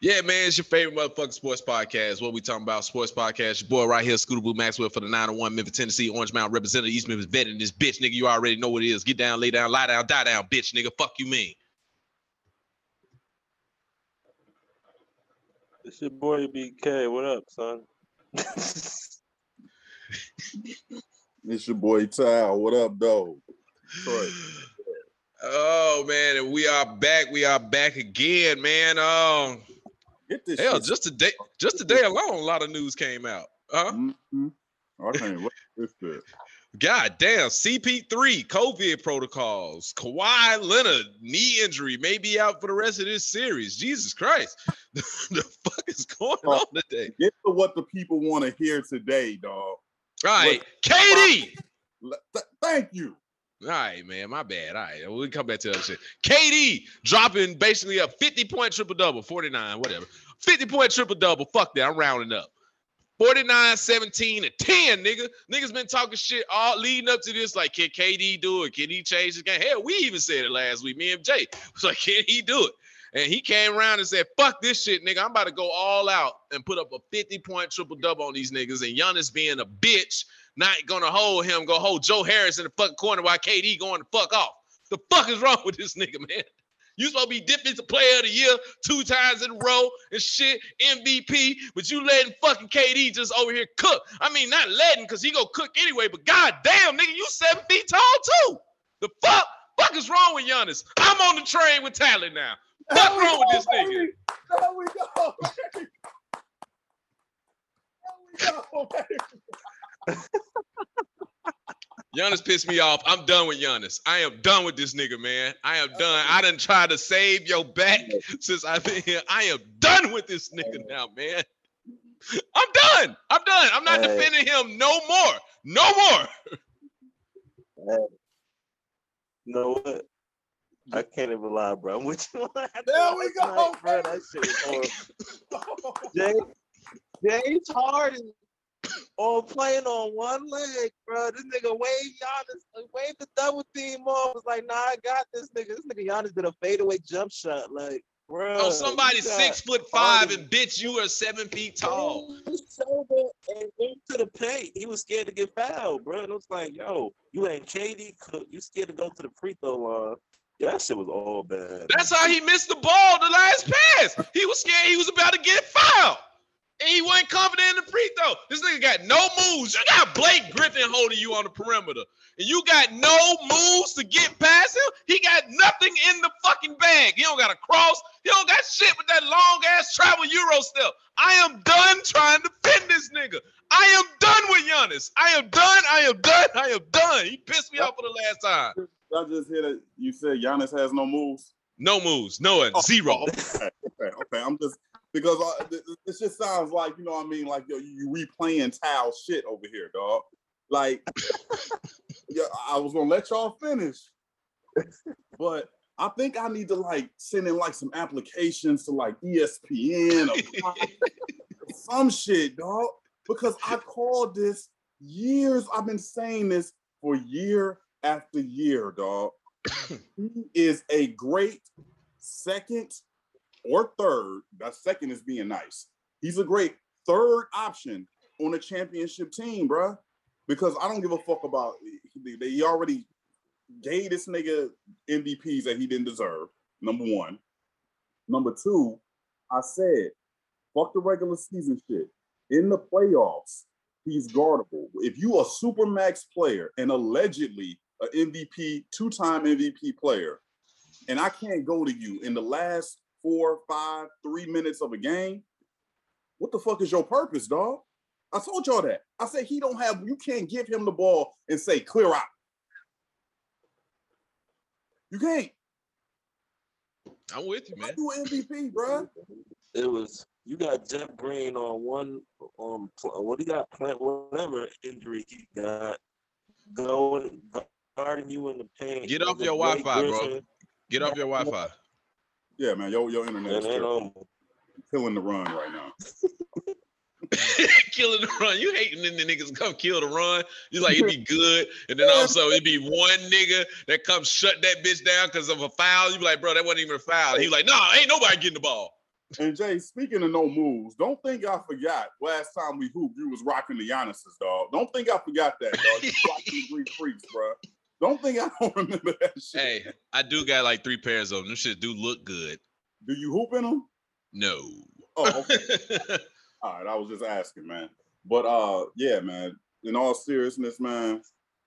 Yeah, man, it's your favorite motherfucking sports podcast. What we talking about? Sports podcast. Your boy right here, Scooter Blue Maxwell for the 901 Memphis, Tennessee, Orange Mountain representative, East Memphis vet in this bitch, nigga. You already know what it is. Get down, lay down, lie down, die down, bitch, nigga. Fuck you mean. It's your boy BK. What up, son? It's your boy Ty. What up, though? Oh man, and we are back. We are back again, man. Um, Get this hell, shit. just today, just today alone, a lot of news came out. Huh? Mhm. I can't wait this shit. God damn, CP3, COVID protocols, Kawhi Leonard, knee injury, may be out for the rest of this series. Jesus Christ. the fuck is going Oh. on today? Get to what the people want to hear today, dog. All right, KD. Le- th- thank you. All right, man, my bad. All right, we'll come back to other shit. KD dropping basically a 50 point triple double, 49, whatever. 50 point triple double. Fuck that. I'm rounding up. 49, 17, and 10, nigga. Niggas been talking shit all leading up to this. Like, can KD do it? Can he change his game? Hell, we even said it last week. Me and Jay was like, can he do it? And he came around and said, fuck this shit, nigga. I'm about to go all out and put up a 50 point triple double on these niggas. And Giannis being a bitch, not gonna hold him, go hold Joe Harris in the fucking corner while KD going to fuck off. The fuck is wrong with this nigga, man? You supposed to be defensive player of the year two times in a row and shit, MVP, but you letting fucking KD just over here cook. I mean, not letting because he go cook anyway, but god damn, nigga, you seven feet tall too. The fuck? Fuck is wrong with Giannis? I'm on the train with Tyler now. Fuck There we wrong with go, this nigga? baby. There we go. baby. There we go, baby. Giannis pissed me off. I'm done with Giannis. I am done with this nigga, man. I am done. I done tried to save your back since I've been here. I am done with this nigga now, man. I'm done. I'm done. I'm not Hey. defending him no more. No more. You know what? I can't even lie, bro. I'm with you. on There we go, night, bro. That shit was horrible. Jay, James Harden on playing on one leg, bro. This nigga wave Giannis, wave the double team off. Was like, nah, I got this nigga. This nigga Giannis did a fadeaway jump shot, like, bro. Oh, somebody six foot five and bitch, you are seven feet tall. He was sober and went to the paint. He was scared to get fouled, bro. And it was like, yo, you ain't KD Cook. You scared to go to the free throw line. Yeah, that shit was all bad. That's how he missed the ball the last pass. He was scared he was about to get fouled. And he wasn't confident in the free throw. This nigga got no moves. You got Blake Griffin holding you on the perimeter. And you got no moves to get past him. He got nothing in the fucking bag. He don't got a cross. He don't got shit with that long ass travel Euro step. I am done trying to defend this nigga. I am done with Giannis. I am done. I am done. I am done. He pissed me off for the last time. I just hear that you said Giannis has no moves. No moves. No one. Oh, Zero. okay, okay, okay. I'm just because uh, this just sounds like you know what I mean, like yo, you replaying towel shit over here, dog. Like, yeah, I was gonna let y'all finish, but I think I need to like send in like some applications to like ESPN or some shit, dog. Because I called this years. I've been saying this for year after year, dog. he is a great second or third. That second is being nice. He's a great third option on a championship team, bruh. Because I don't give a fuck about they- already gave this nigga MVPs that he didn't deserve. Number one. Number two, I said, fuck the regular season shit. In the playoffs, he's guardable. If you a super max player and allegedly an MVP, two-time MVP player, and I can't go to you in the last four, five, three minutes of a game, what the fuck is your purpose, dog? I told y'all that. I said he don't have, you can't give him the ball and say clear out. You can't. I'm with you, man. you an MVP, bruh? It was you got Jeff Green on one um what he got plant whatever injury he got going guarding you in the paint. Get off your Wi-Fi, bro. Get off your Wi-Fi. Yeah, man, your your internet is And then terrible. um killing the run right now. Killing the run. You hating when the niggas come kill the run. You like it'd be good, and then also it'd be one nigga that comes shut that bitch down because of a foul. You be like, bro, that wasn't even a foul. And he like, nah, ain't nobody getting the ball. And Jay, speaking of no moves, don't think I forgot last time we hooped, you was rocking the Giannis's, dog. Don't think I forgot that, dog. You rocking the Greek freaks, bro. Don't think I don't remember that shit. Hey, I do got like three pairs of them. Them shit do look good. Do you hoop in them? No. Oh, okay. all right. I was just asking, man. But uh, yeah, man. In all seriousness, man,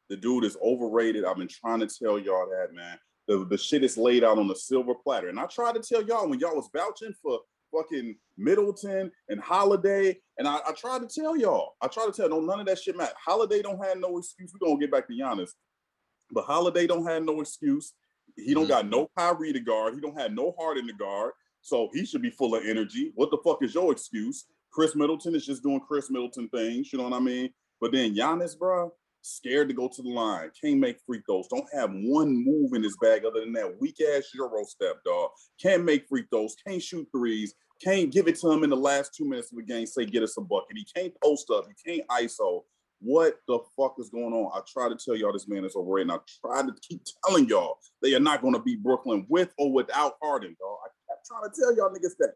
the dude is overrated. I've been trying to tell y'all that, man. The, the shit is laid out on a silver platter. And I tried to tell y'all when y'all was vouching for fucking Middleton and Holiday. And I, I tried to tell y'all. I tried to tell no none of that shit matter. Holiday don't have no excuse. We're gonna get back to Giannis. But Holiday don't have no excuse. He don't Mhm. got no Kyrie to guard. He don't have no heart in the guard. So he should be full of energy. What the fuck is your excuse? Khris Middleton is just doing Khris Middleton things. You know what I mean? But then Giannis, bro, scared to go to the line. Can't make free throws. Don't have one move in his bag other than that weak ass Euro step, dog. Can't make free throws. Can't shoot threes. Can't give it to him in the last two minutes of the game. Say get us a bucket. He can't post up. He can't ISO. What the fuck is going on? I try to tell y'all this man is overrated. And I try to keep telling y'all they are not going to beat Brooklyn with or without Harden, dog. I kept trying to tell y'all niggas that.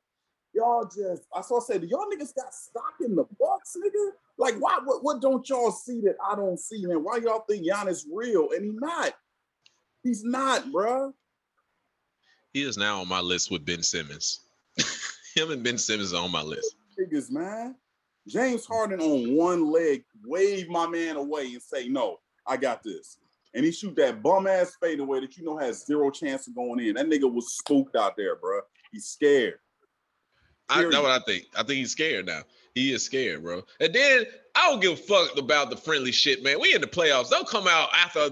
Y'all just, I saw say, do y'all niggas got stock in the Bucks, nigga? Like, why? What, what don't y'all see that I don't see, man? Why y'all think Giannis real and he not? He's not, bruh. he is now on my list with Ben Simmons. Him and Ben Simmons are on my list. Niggas, man. James Harden on one leg, wave my man away and say, no, I got this. And he shoot that bum ass fadeaway that you know has zero chance of going in. That nigga was spooked out there, bro. He's scared. I, that's what I think. I think he's scared now. He is scared, bro. And then I don't give a fuck about the friendly shit, man. We in the playoffs. Don't come out after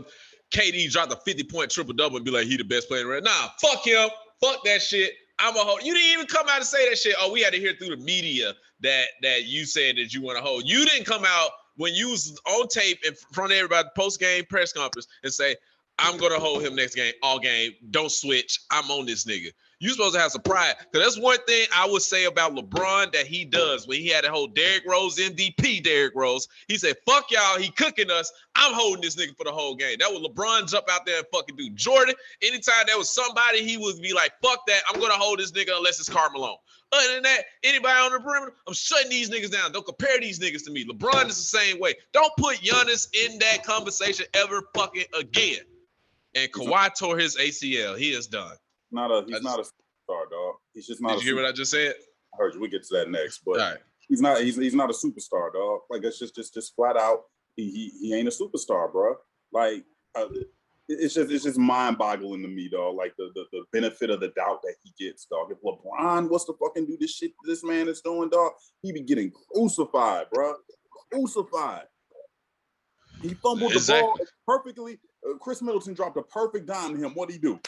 KD dropped a 50 point triple double and be like, he the best player in the red. Nah, fuck him. Fuck that shit. I'm a hold. You didn't even come out and say that shit. Oh, we had to hear through the media that that you said that you want to hold. You didn't come out when you was on tape in front of everybody, post game press conference, and say, I'm gonna hold him next game, all game. Don't switch. I'm on this nigga. You supposed to have some pride. Cause that's one thing I would say about LeBron that he does when he had to hold Derrick Rose MVP, Derrick Rose. He said, fuck y'all, he cooking us. I'm holding this nigga for the whole game. That was LeBron jump out there and fucking do. Jordan, anytime there was somebody, he would be like, fuck that. I'm gonna hold this nigga unless it's Carmelo. Other than that, anybody on the perimeter, I'm shutting these niggas down. Don't compare these niggas to me. LeBron is the same way. Don't put Giannis in that conversation ever fucking again. And Kawhi tore his ACL. He is done. Not a he's just- not a star, dog. He's just not Did you hear what I just said? I heard you. We get to that next, but right. he's not he's he's not a superstar, dog. Like it's just just just flat out. He he, he ain't a superstar, bro. Like uh, it's just it's just mind boggling to me, dog. Like the, the the benefit of the doubt that he gets, dog. If LeBron was to fucking do this shit this man is doing, dog, he be getting crucified, bro. Crucified. He fumbled the ball perfectly. Uh, Khris Middleton dropped a perfect dime to him. What would he do?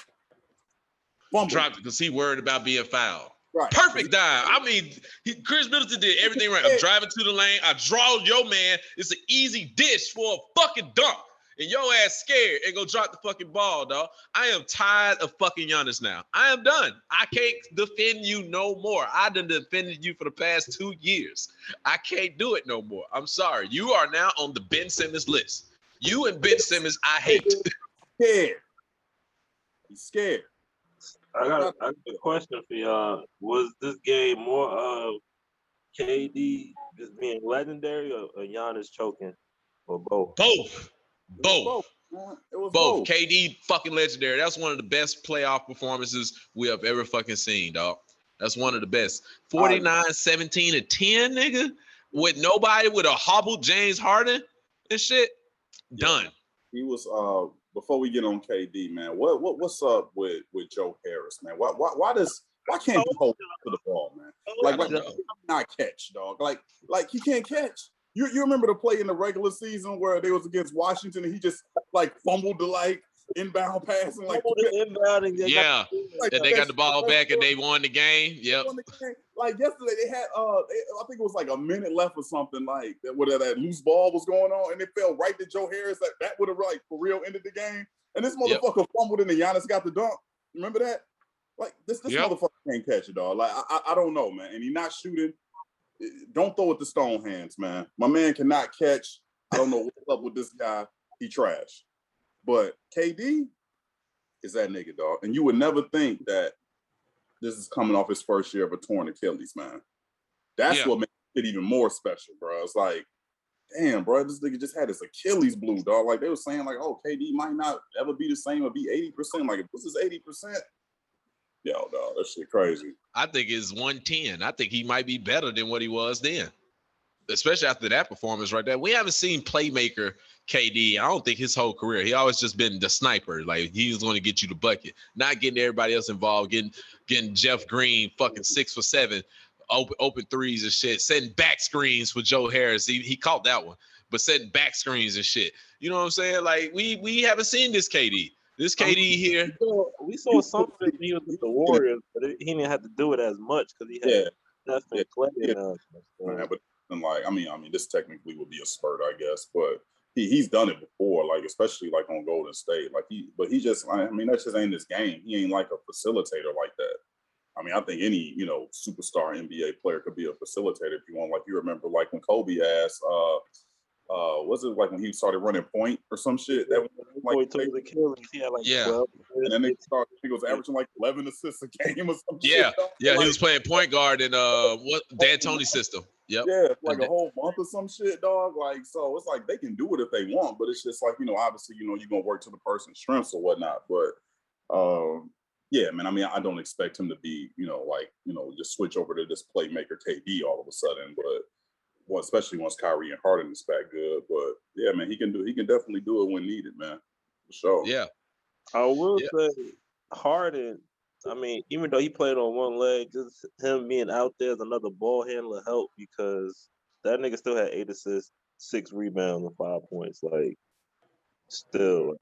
Fumble. Dropped because he worried about being fouled. Right. Perfect dime. I mean, he, Khris Middleton did everything right. I'm driving to the lane. I draw your man. It's an easy dish for a fucking dunk. And your ass scared and go drop the fucking ball, dog. I am tired of fucking Giannis now. I am done. I can't defend you no more. I done defended you for the past two years. I can't do it no more. I'm sorry. You are now on the Ben Simmons list. You and Ben Simmons, I hate. Scared. He's scared. I got, a, I got a question for y'all. Was this game more of KD just being legendary or, or Giannis choking or both? Both. It was Both. It was Both. KD fucking legendary. That's one of the best playoff performances we have ever fucking seen, dog. That's one of the best. 49, 17, and 10, nigga. With nobody with a hobbled James Harden and shit. Done. He was uh before we get on KD, man. What what what's up with with Joe Harris, man? Why why, why does why can't he hold to the ball, man? Oh, like, I like don't not catch, dog. Like like he can't catch. You you remember the play in the regular season where they was against Washington and he just like fumbled the like inbound passing, and like, Fumbled the inbound and they got- Yeah. like That they got the ball back and they won the game. Yep. the game. Like yesterday, they had uh, they, I think it was like a minute left or something like that. Where that loose ball was going on, and it fell right to Joe Harris. That that would have like for real ended the game. And this Yep. motherfucker fumbled and the Giannis got the dunk. Remember that? Like this this Yep. motherfucker can't catch it, dog. Like I, I I don't know, man. And he not shooting. Eh, Don't throw it to stone hands, man. My man cannot catch. I don't know what's up with this guy. He trash. But KD is that nigga, dog. And you would never think that this is coming off his first year of a torn Achilles, man. That's Yeah. what makes it even more special, bro. It's like, damn, bro, this nigga just had his Achilles blew, dog. Like they were saying, like, oh, KD might not ever be the same or be 80%. Like, if this is 80%, yo, dog, that shit crazy. I think it's 110. I think he might be better than what he was then, especially after that performance right there. We haven't seen playmaker KD. I don't think his whole career. He always just been the sniper. Like he's going to get you the bucket, not getting everybody else involved. Getting getting Jeff Green fucking six for seven, open open threes and shit. Setting back screens for Joe Harris. He he caught that one, but setting back screens and shit. You know what I'm saying? Like we we haven't seen this KD. This KD here. We saw, we saw some of he was with the Warriors, but he didn't have to do it as much because he had Yeah, Steph and Yeah. Clay. Yeah. And, uh, man, but and like, I mean, I mean, this technically would be a spurt, I guess, but he, he's done it before, like especially like on Golden State. Like he, but he just, I mean, that just ain't his game. He ain't like a facilitator like that. I mean, I think any you know superstar NBA player could be a facilitator if you want. Like you remember, like when Kobe asked, uh, uh, was it like when he started running point or some shit? That was before like, took his Achilles, he had like Yeah. 12. and then they started. He was averaging like eleven assists a game or some Yeah, shit. dog. Yeah, he was playing point guard in uh what D'Antoni system. Yep. Yeah, like Okay. a whole month or some shit, dog. Like, so it's like they can do it if they want, but it's just like, you know, obviously, you know, you're gonna work to the person's strengths or whatnot. But um, yeah, man, I mean, I don't expect him to be, you know, like, you know, just switch over to this playmaker KD all of a sudden, but well, especially once Kyrie and Harden is back good. But yeah, man, he can do he can definitely do it when needed, man. For sure. Yeah. I will Yeah. say Harden. I mean, even though he played on one leg, just him being out there as another ball handler helped because that nigga still had eight assists, six rebounds, and five points. Like, still,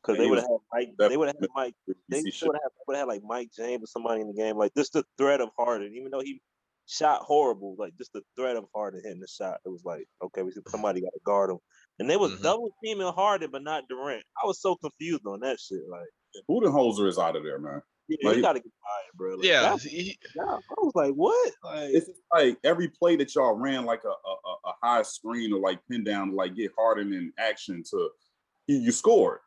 because they would have had Mike. They would have had Mike. They would have would have had like Mike James or somebody in the game. Like, just the threat of Harden, even though he shot horrible, like just the threat of Harden hitting the shot, it was like, okay, we see somebody got to guard him. And they was Mhm. double teaming Harden, but not Durant. I was so confused on that shit. Like, Budenholzer is out of there, man. yeah, Like- you got to get fired, bro. Like, Yeah. that- he- yeah, I was like, what? Like, it's like every play that y'all ran like a, a, a- a high screen or like pin down like get Harden in action to you, you scored.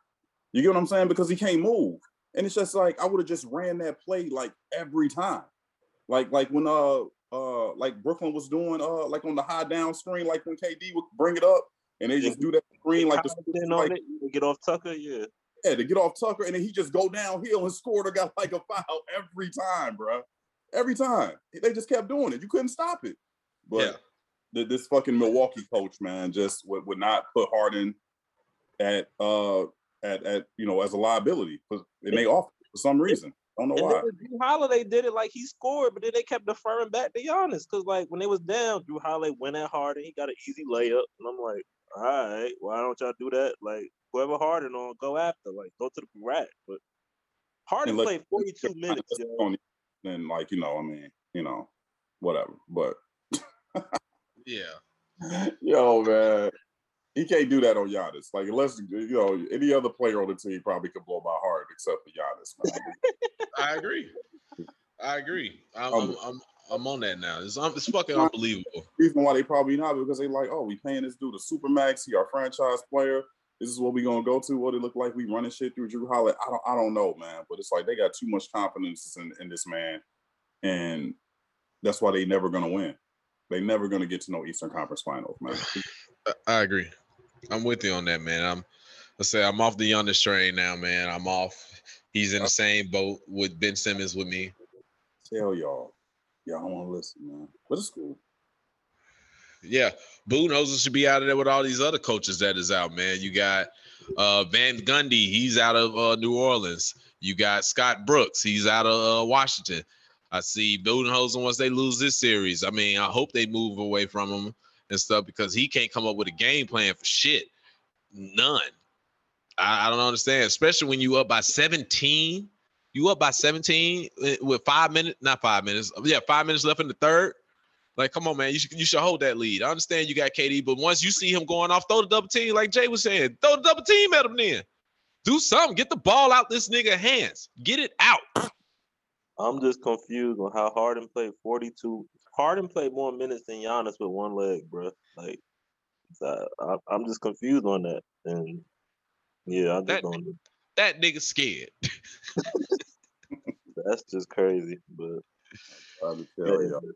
You get what I'm saying? Because he can't move. And it's just like I would have just ran that play like every time. Like like when uh uh like Brooklyn was doing uh like on the high down screen, like when KD would bring it up and they just do that screen like the Didn't like, it, get off Tucker, yeah. Yeah, to get off Tucker, and then he just go downhill and scored or got like a foul every time, bro. Every time. They just kept doing it. You couldn't stop it. But Yeah. th- this fucking Milwaukee coach, man, just would, would not put Harden at uh at at you know as a liability for in offer for some reason. I don't know And why. Jrue Holiday did it like he scored, but then they kept deferring back to Giannis because like when they was down, Jrue Holiday went at Harden, he got an easy layup, and I'm like, all right, why don't y'all do that? Like whoever Harden on, go after, like go to the rack. But Harden And look- played 42 minutes, yo. On- And like you know, I mean, you know, whatever. But yeah. yo, man, he can't do that on Giannis. Like unless you know any other player on the team probably could blow my heart except for Giannis, man. I agree. I agree. I'm, Um, I'm, I'm, I'm on that now. It's, it's fucking unbelievable. reason why they probably not because they like, oh, we paying this dude a super max. He our franchise player. This is what we gonna go to. What it look like? We running shit through Jrue Holiday. I don't, I don't know, man. But it's like they got too much confidence in, in this man, and that's why they never gonna win. They never gonna get to no Eastern Conference Finals, man. I- I agree. I'm with you on that, man. I'm let's say I'm off the Giannis train now, man. I'm off. He's in the same boat with Ben Simmons with me. Tell y'all, y'all don't want to listen, man. But it's cool. Yeah, Budenholzer should be out of there with all these other coaches that is out, man. You got uh, Van Gundy, he's out of uh, New Orleans. You got Scott Brooks, he's out of uh, Washington. I see Budenholzer once they lose this series. I mean, I hope they move away from him and stuff because he can't come up with a game plan for shit. None. I, I don't understand, especially when you up by 17. You up by 17 eh, with five minutes, not five minutes. Yeah, five minutes left in the third. Like, come on, man. You should you should hold that lead. I understand you got KD, but once you see him going off, throw the double team, like Jay was saying, throw the double team at him then. Do something. Get the ball out this nigga hands. Get it out. I'm just confused on how Harden played 42. Harden played more minutes than Giannis with one leg, bro. Like, I, I'm just confused on that. And yeah, I just That- don't. That nigga scared. That's just crazy. But I can tell yeah. you.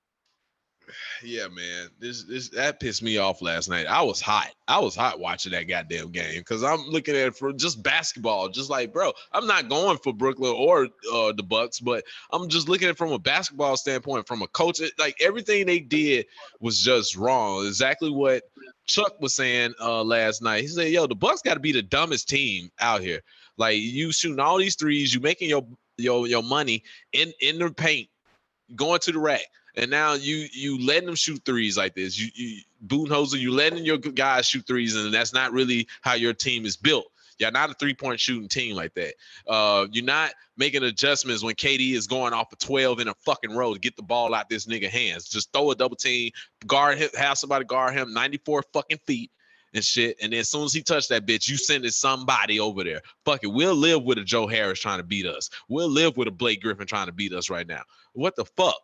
Yeah, man. This this that pissed me off last night. I was hot. I was hot watching that goddamn game because I'm looking at it for just basketball. Just like, bro, I'm not going for Brooklyn or uh, the Bucks, but I'm just looking at it from a basketball standpoint, from a coach. Like everything they did was just wrong. Exactly what Chuck was saying uh, last night. He said, "Yo, the Bucks got to be the dumbest team out here. Like you shooting all these threes, you making your your your money in in the paint, going to the rack." And now you you letting them shoot threes like this. You you you letting your guys shoot threes, and that's not really how your team is built. You're not a three-point shooting team like that. Uh, you're not making adjustments when KD is going off a 12 in a fucking row to get the ball out this nigga hands. Just throw a double team, guard him, have somebody guard him 94 fucking feet and shit. And then as soon as he touched that bitch, you sending somebody over there. Fuck it. We'll live with a Joe Harris trying to beat us. We'll live with a Blake Griffin trying to beat us right now. What the fuck?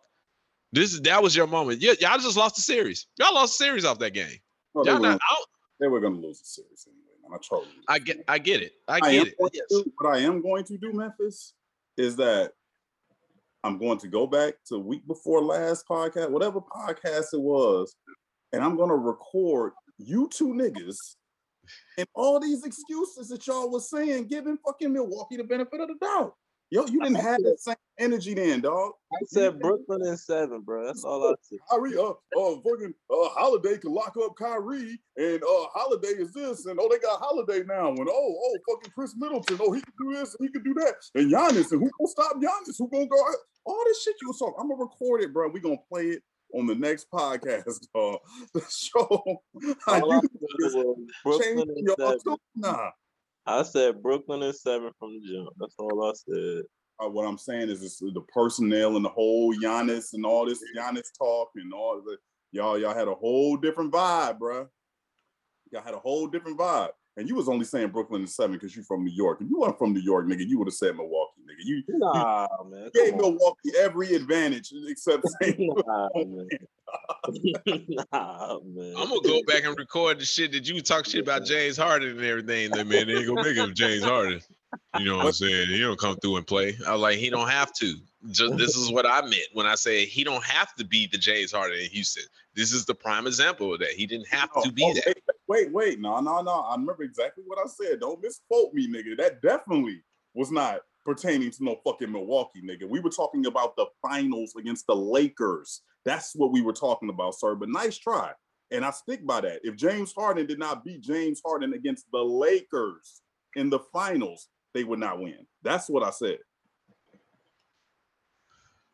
This is that was your moment. Yeah, y'all just lost the series. Y'all lost the series off that game. No, they, Y'all were not gonna, out. they were gonna lose the series anyway. Man. I told you. I get I get it. I I get am it. Yes. do- what I am going to do, Memphis, is that I'm going to go back to week before last podcast, whatever podcast it was, and I'm going to record you two niggas and all these excuses that y'all was saying, giving fucking Milwaukee the benefit of the doubt. Yo, you didn't have that same energy then, dog. I said Brooklyn in seven, bro. That's all I said. Kyrie, uh, uh, fucking, uh, Holiday can lock up Kyrie, and uh, Holiday is this, and oh, they got Holiday now, and oh, oh, fucking Khris Middleton, oh, he can do this, and he can do that, and Giannis, and who gonna stop Giannis? Who gonna guard? All this shit you was talking. I'm gonna record it, bro. We gonna play it on the next podcast, dog. The show. how All you said Brooklyn change your seven. I said Brooklyn in seven from the jump. That's all I said. Uh, what I'm saying is this, the personnel and the whole Giannis and all this Giannis talk and all the y'all y'all had a whole different vibe, bruh. Y'all had a whole different vibe. And you was only saying Brooklyn is seven because you from New York. If you weren't from New York, nigga, you would have said Milwaukee, nigga. You Nah, man. gave on. Milwaukee every advantage except saying Nah, man. nah, man. I'm gonna go back and record the shit that you talk shit about James Harden and everything. Then man, they ain't gonna make him James Harden. You know what I'm saying? He don't come through and play. I was like, he don't have to. Just this is what I meant when I say he don't have to be the James Harden in Houston. This is the prime example of that. He didn't have to be Oh, that. Wait, wait, wait. No, no, no. I remember exactly what I said. Don't misquote me, nigga. That definitely was not pertaining to no fucking Milwaukee, nigga. We were talking about the finals against the Lakers. That's what we were talking about, sir. But nice try. And I stick by that. If James Harden did not beat James Harden against the Lakers in the finals, they would not win. That's what I said. I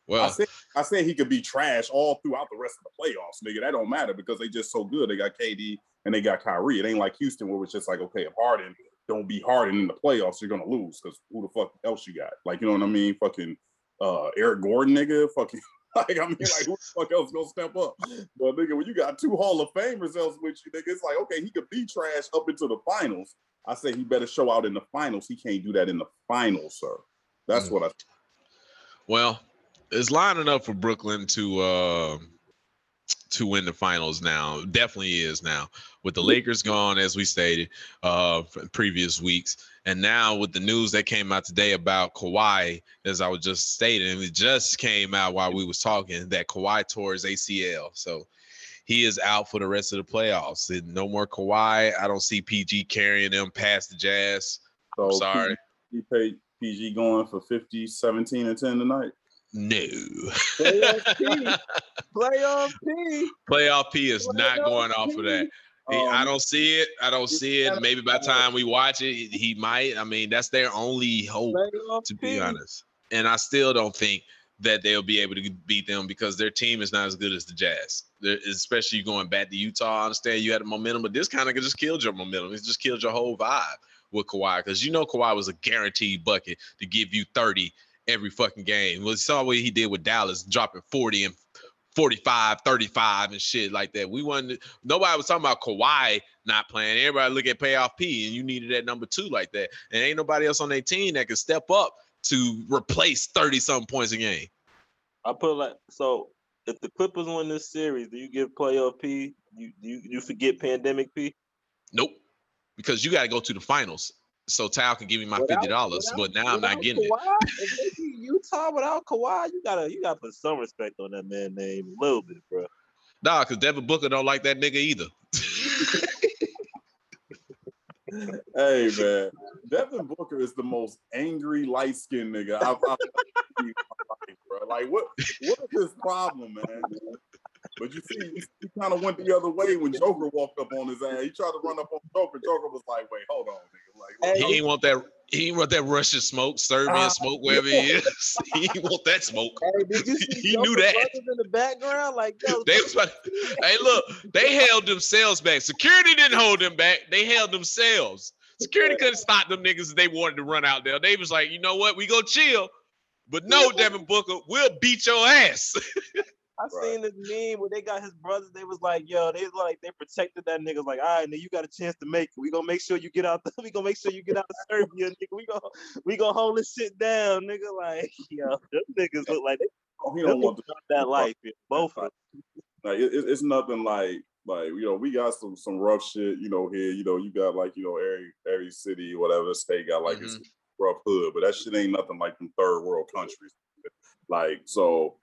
Well, said I said he could be trash all throughout the rest of the playoffs, nigga. That don't matter because they just so good. They got KD and they got Kyrie. It ain't like Houston where it's just like, okay, if Harden don't be Harden in the playoffs, you're gonna lose because who the fuck else you got? Like, you know what I mean? Fucking uh Eric Gordon, nigga. Fucking like I mean, like who the fuck else gonna step up? But nigga, when you got two Hall of Famers else with you, nigga, it's like okay, he could be trash up into the finals. I say he better show out in the finals. He can't do that in the finals, sir. That's Mm. what I well, it's lining up for Brooklyn to uh, to win the finals now. Definitely is now with the Lakers gone, as we stated uh, previous weeks, and now with the news that came out today about Kawhi, as I was just stating, it just came out while we was talking that Kawhi tore his ACL, so he is out for the rest of the playoffs. And no more Kawhi. I don't see PG carrying them past the Jazz. I'm So sorry. He paid PG going for 50, 17, and 10 tonight. No. Playoff P. Playoff P. Playoff P is not going off of that. He- I Um, don't see it. I don't see it. Maybe by the time we watch it, he might. I mean, that's their only hope, Playoff to P. be honest. And I still don't think that they'll be able to beat them because their team is not as good as the Jazz. They're- especially going back to Utah. I understand you had the momentum, but this kind of just killed your momentum. It just killed your whole vibe with Kawhi because you know Kawhi was a guaranteed bucket to give you 30 every fucking game. Well, saw what he did with Dallas, dropping 40 and 45, 35 and shit like that. We wanted nobody was talking about Kawhi not playing. Everybody look at payoff P and you needed that number two like that. And ain't nobody else on their team that can step up to replace 30 something points a game. I put like so. If the Clippers win this series, do you give playoff P? You you you forget pandemic P? Nope. Because you got to go to the finals. so Tal can give me my Without- fifty dollars. But now I'm not getting it. Kawhi, If Utah without Kawhi, you gotta you gotta put some respect on that man name a little bit, bro. Nah, because Devin Booker don't like that nigga either. Hey man, Devin Booker is the most angry light skinned nigga I've, seen in my life, bro. Like what what is his problem, man? But you see, he, he kind of went the other way when Joker walked up on his ass. He tried to run up on Joker. Joker was like, "Wait, hold on, nigga." Like, Hey, he ain't want that. He ain't want that Russian smoke, Serbian Ah, smoke, wherever he is. he ain't want that smoke. Hey, did you see He knew Joker that. brothers in the background? Like, yo, They was like, hey, look, they held themselves back. Security didn't hold them back. They held themselves. Security couldn't stop them niggas if they wanted to run out there. They was like, you know what? We go chill. But no, Devin Booker, we'll beat your ass. I seen this meme where they got his brothers. They was like, yo, they like they protected that nigga. Like, all right, now you got a chance to make it. We gonna make sure you get out. The, we gonna make sure you get out of Serbia, nigga. We gonna we gonna hold this shit down, nigga. Like, yo, them niggas look like they oh, he don't want to. that life. Both of them. Like it, it- it's nothing like like you know we got some some rough shit you know here you know you got like you know every every city whatever the state got like its mm-hmm. rough hood but that shit ain't nothing like them third world countries like so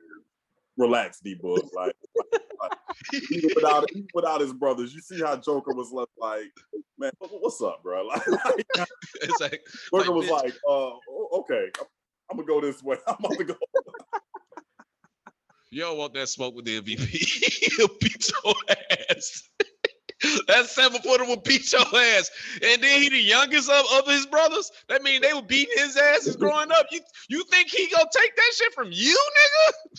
relax D book like, like, like, even without even without his brothers you see how Joker was left like man what's up bro like, like it's like, Joker was bitch. like uh okay I'm gonna go this way I'm about to go you don't want that smoke with the MVP. He'll beat your ass. that seven footer will beat your ass. And then he the youngest of, of his brothers. That mean they were beating his asses growing up. You you think he gonna take that shit from you, nigga?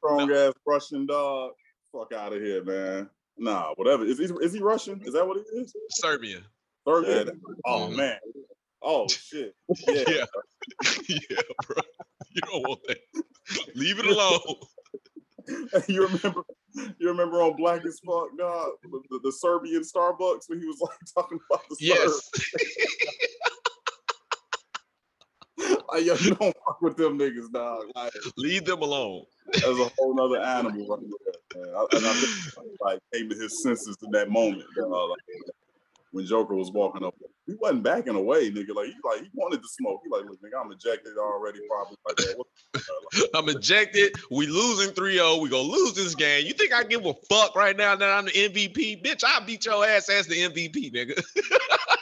Strong ass Russian dog. Fuck out of here, man. Nah, whatever. Is he is he Russian? Is that what it is? Serbian. Third, yeah. Oh Mhm. man. Oh shit. Yeah. Yeah. yeah, bro. You don't want that. Leave it alone. you remember? You remember on Black as Fuck, dog, the, the, the Serbian Starbucks when he was like talking about the Yes. Like, yo, you don't fuck with them niggas, dog. Like, Leave them alone. that's a whole nother animal right there, man. I, and I think, like came to his senses in that moment, dog. Like, when Joker was walking up, he wasn't backing away, nigga. Like he like he wanted to smoke. He like, look, nigga, I'm ejected already, probably like the? I'm ejected. We losing 3-0. We gonna lose this game. You think I give a fuck right now that I'm the MVP? Bitch, I beat your ass as the MVP, nigga.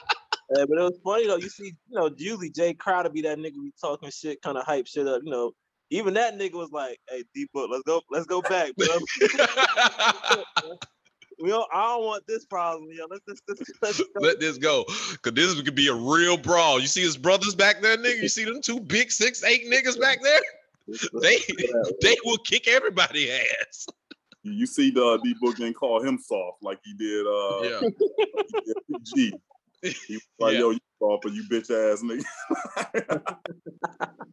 Yeah, but it was funny though. You see, you know, usually Jae Crowder be that nigga be talking shit, kind of hype shit up. You know, even that nigga was like, "Hey, D book, let's go, let's go back, bro. we don't, I don't want this problem, yo. Let's let's let's, let's go. Let this go. Cause this could be a real brawl. You see his brothers back there, nigga? You see them two big six, eight niggas back there? They they will kick everybody ass. You, you see the D book didn't call him soft like he did uh Yeah. like he did G. He was like, Yeah. yo, you but you bitch ass nigga.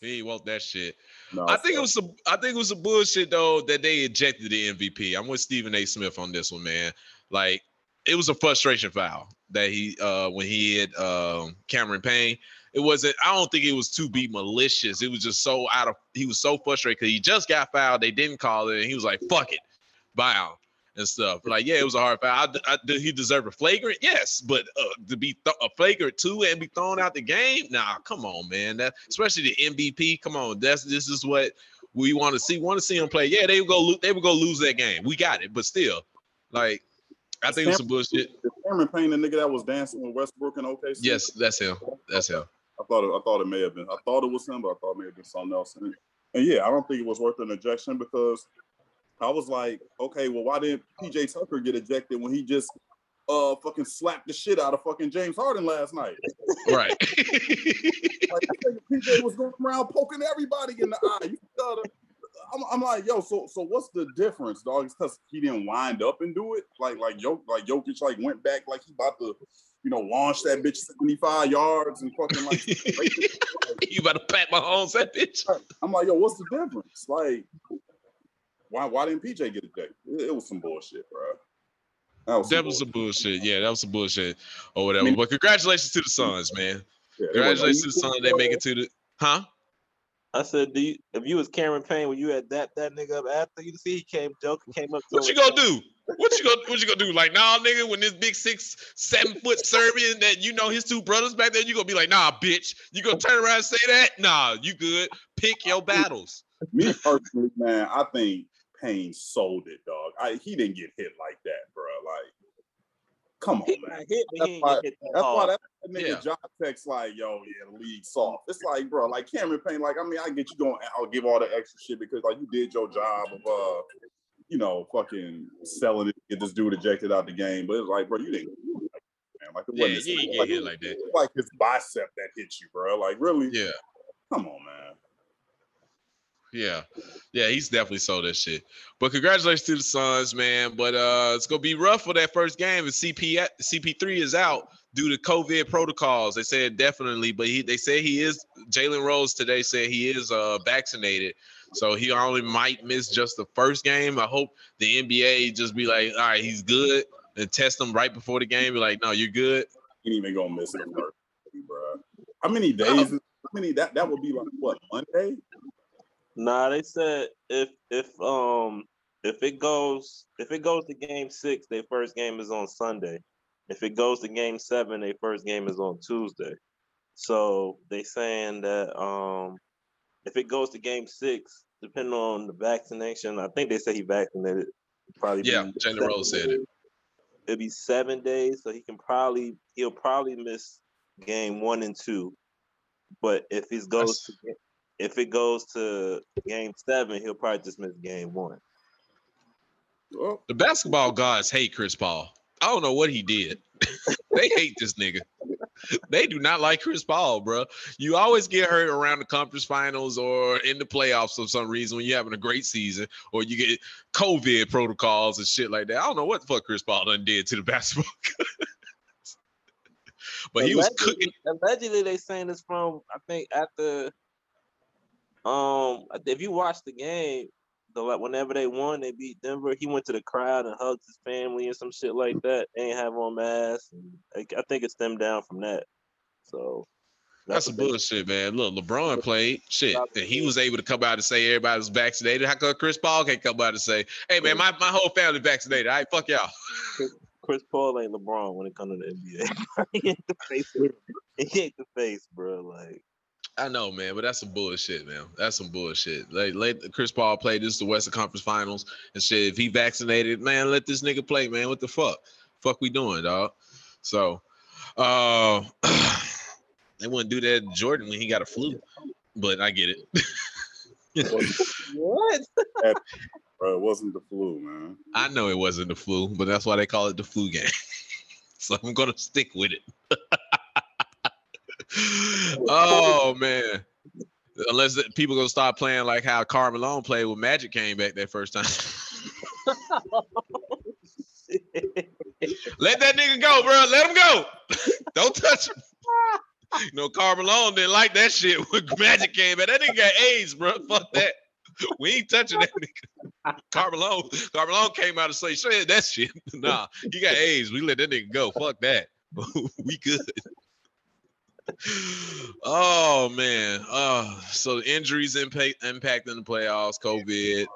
He want that shit. No, I think it was some. I think it was some bullshit though that they ejected the MVP. I'm with Stephen A. Smith on this one, man. Like it was a frustration foul that he uh when he hit um Cameron Payne. It wasn't. I don't think it was to be malicious. It was just so out of. He was so frustrated because he just got fouled. They didn't call it, and he was like, "Fuck it, bow." And stuff like, yeah, it was a hard foul. I, I, did he deserve a flagrant? Yes, but uh, to be th- a flagrant too and be thrown out the game? Nah, come on, man. That especially the MVP. Come on, that's this is what we want to see. Want to see him play? Yeah, they would go. Lo- they would go lose that game. We got it, but still, like, I think it was some bullshit. Is Cameron Payne the nigga that was dancing with Westbrook and OKC? Yes, that's him. That's him. I thought it, I thought it may have been. I thought it was him, but I thought it may have been something else. And, and yeah, I don't think it was worth an ejection because I was like, okay, well, why didn't PJ Tucker get ejected when he just uh fucking slapped the shit out of fucking James Harden last night? Right. Like PJ was going around poking everybody in the eye. You gotta, I'm, I'm like, yo, so so what's the difference, dog? It's because he didn't wind up and do it. Like like yo like Jokic like went back like he about to, you know, launch that bitch 75 yards and fucking like. you about to pat my homes that bitch? I'm like, yo, what's the difference? Like, why why didn't PJ get ejected? It, it was some bullshit, bro. That was some That was some bullshit. bullshit. Yeah, that was some bullshit or whatever. I mean- but congratulations to the Suns, man. Yeah, Congratulations to the Suns. They make it to the huh? I said, do you, if you was Cameron Payne, when you had that that nigga up after you see he came, Joker came up to What you gonna do? What you gonna what you gonna do? Like, nah, nigga, when this big six, seven foot Serbian that you know his two brothers back there, you gonna be like, nah, bitch. You gonna turn around and say that? Nah, you good. Pick your battles. Me personally, man, I think Payne sold it, dog. I, he didn't get hit like that, bro. Like, come on, He man. hit, That's why- that That's why that, that nigga Yeah. John text like, yo, yeah, the league soft. It's like, bro, like Cameron Payne, like, I mean, I get you going, I'll give all the extra shit because like you did your job of uh, you know, fucking selling it, get this dude ejected out the game. But it's like, bro, you didn't. Like it wasn't he ain't like, get hit like that. it's like his bicep that hit you, bro. Like really? Yeah. Come on, man. Yeah, yeah, he's definitely sold that shit. But congratulations to the Suns, man. But uh it's gonna be rough for that first game. And CP CP3 is out due to COVID protocols. They said definitely, but he they say he is Jalen Rose today said he is uh vaccinated. So he only might miss just the first game. I hope the NBA just be like, all right, he's good, and test him right before the game. Be like, no, you're good. He ain't even gonna miss the first, bro. How many days? How many? That that would be like what Monday? Nah, they said if if um if it goes if it goes to game six, their first game is on Sunday. If it goes to game seven, their first game is on Tuesday. So they saying that um if it goes to game six, depending on the vaccination, I think they say he vaccinated. Probably Yeah, Jalen Rose said it. It'll be seven days, so he can probably he'll probably miss game one and two. But if he goes to if it goes to game seven, he'll probably just miss game one. Well, The basketball gods hate Chris Paul. I don't know what he did. they hate this nigga. They do not like Chris Paul, bro. You always get hurt around the conference finals or in the playoffs for some reason when you're having a great season, or you get COVID protocols and shit like that. I don't know what the fuck Chris Paul done did to the basketball. gods. but he was cooking. Allegedly, they saying this from I think after um if you watch the game, the like whenever they won, they beat Denver. He went to the crowd and hugged his family and some shit like that. They ain't have on masks. And I, I think it stemmed down from that. So That's they- bullshit, man. Look, LeBron played shit, and he was able to come out and say everybody's vaccinated. How come Chris Paul can't come out and say, "Hey, man, my, my whole family vaccinated"? All right, fuck y'all. Chris Paul ain't LeBron when it comes to the NBA. he ain't the face. He ain't the face, bro. Like I know, man, but that's some bullshit, man. That's some bullshit. Like, let Chris Paul play. This is the Western Conference Finals and shit. If he vaccinated, man, let this nigga play, man. What the fuck? Fuck we doing, dog? So, uh, they wouldn't do that Jordan when he got a flu, but I get it. what? bro, it wasn't the flu, man. I know it wasn't the flu, but that's why they call it the flu game. so I'm gonna stick with it. Oh, oh man. Unless the, people gonna start playing like how Karl Malone played when Magic came back that first time. Let that nigga go, bro. Let him go. Don't touch him. You know, Karl Malone didn't like that shit when Magic came back. That nigga got AIDS, bro. Fuck that. We ain't touching that nigga. Carmelo, Carmelo came out and say, "Shit, that shit." Nah, he got AIDS. We let that nigga go. Fuck that. we good. Oh man. Uh, so the injuries impact impacting the playoffs. COVID.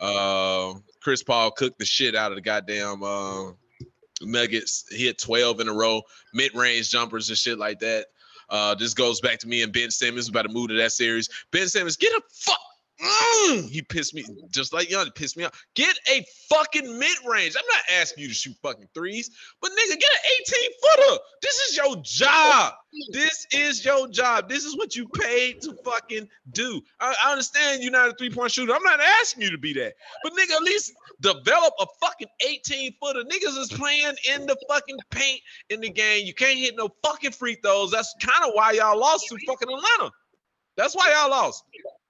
Uh, Chris Paul cooked the shit out of the goddamn uh, Nuggets. He hit 12 in a row, mid-range jumpers and shit like that. Uh, this goes back to me and Ben Simmons. About to move to that series. Ben Simmons, get a fuck. Mm, he pissed me just like Young pissed me off. Get a fucking mid range. I'm not asking you to shoot fucking threes, but nigga, get an 18 footer. This is your job. This is your job. This is what you paid to fucking do. I, I understand you're not a three point shooter. I'm not asking you to be that, but nigga, at least develop a fucking 18 footer. Niggas is playing in the fucking paint in the game. You can't hit no fucking free throws. That's kind of why y'all lost to fucking Atlanta. That's why y'all lost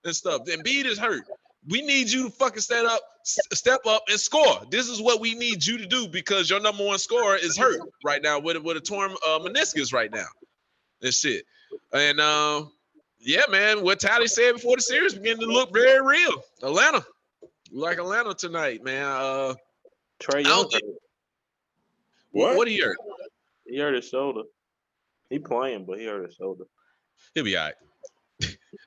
and stuff. Then Embiid is hurt. We need you to fucking step up, step up and score. This is what we need you to do because your number one scorer is hurt right now with a, with a torn uh, meniscus right now. And shit. And um, yeah, man, what Tally said before the series beginning to look very real. Atlanta, like Atlanta tonight, man. Uh, Trae Young, think- What? what do you hurt? he hurt his shoulder. He playing, but he hurt his shoulder. He'll be all right.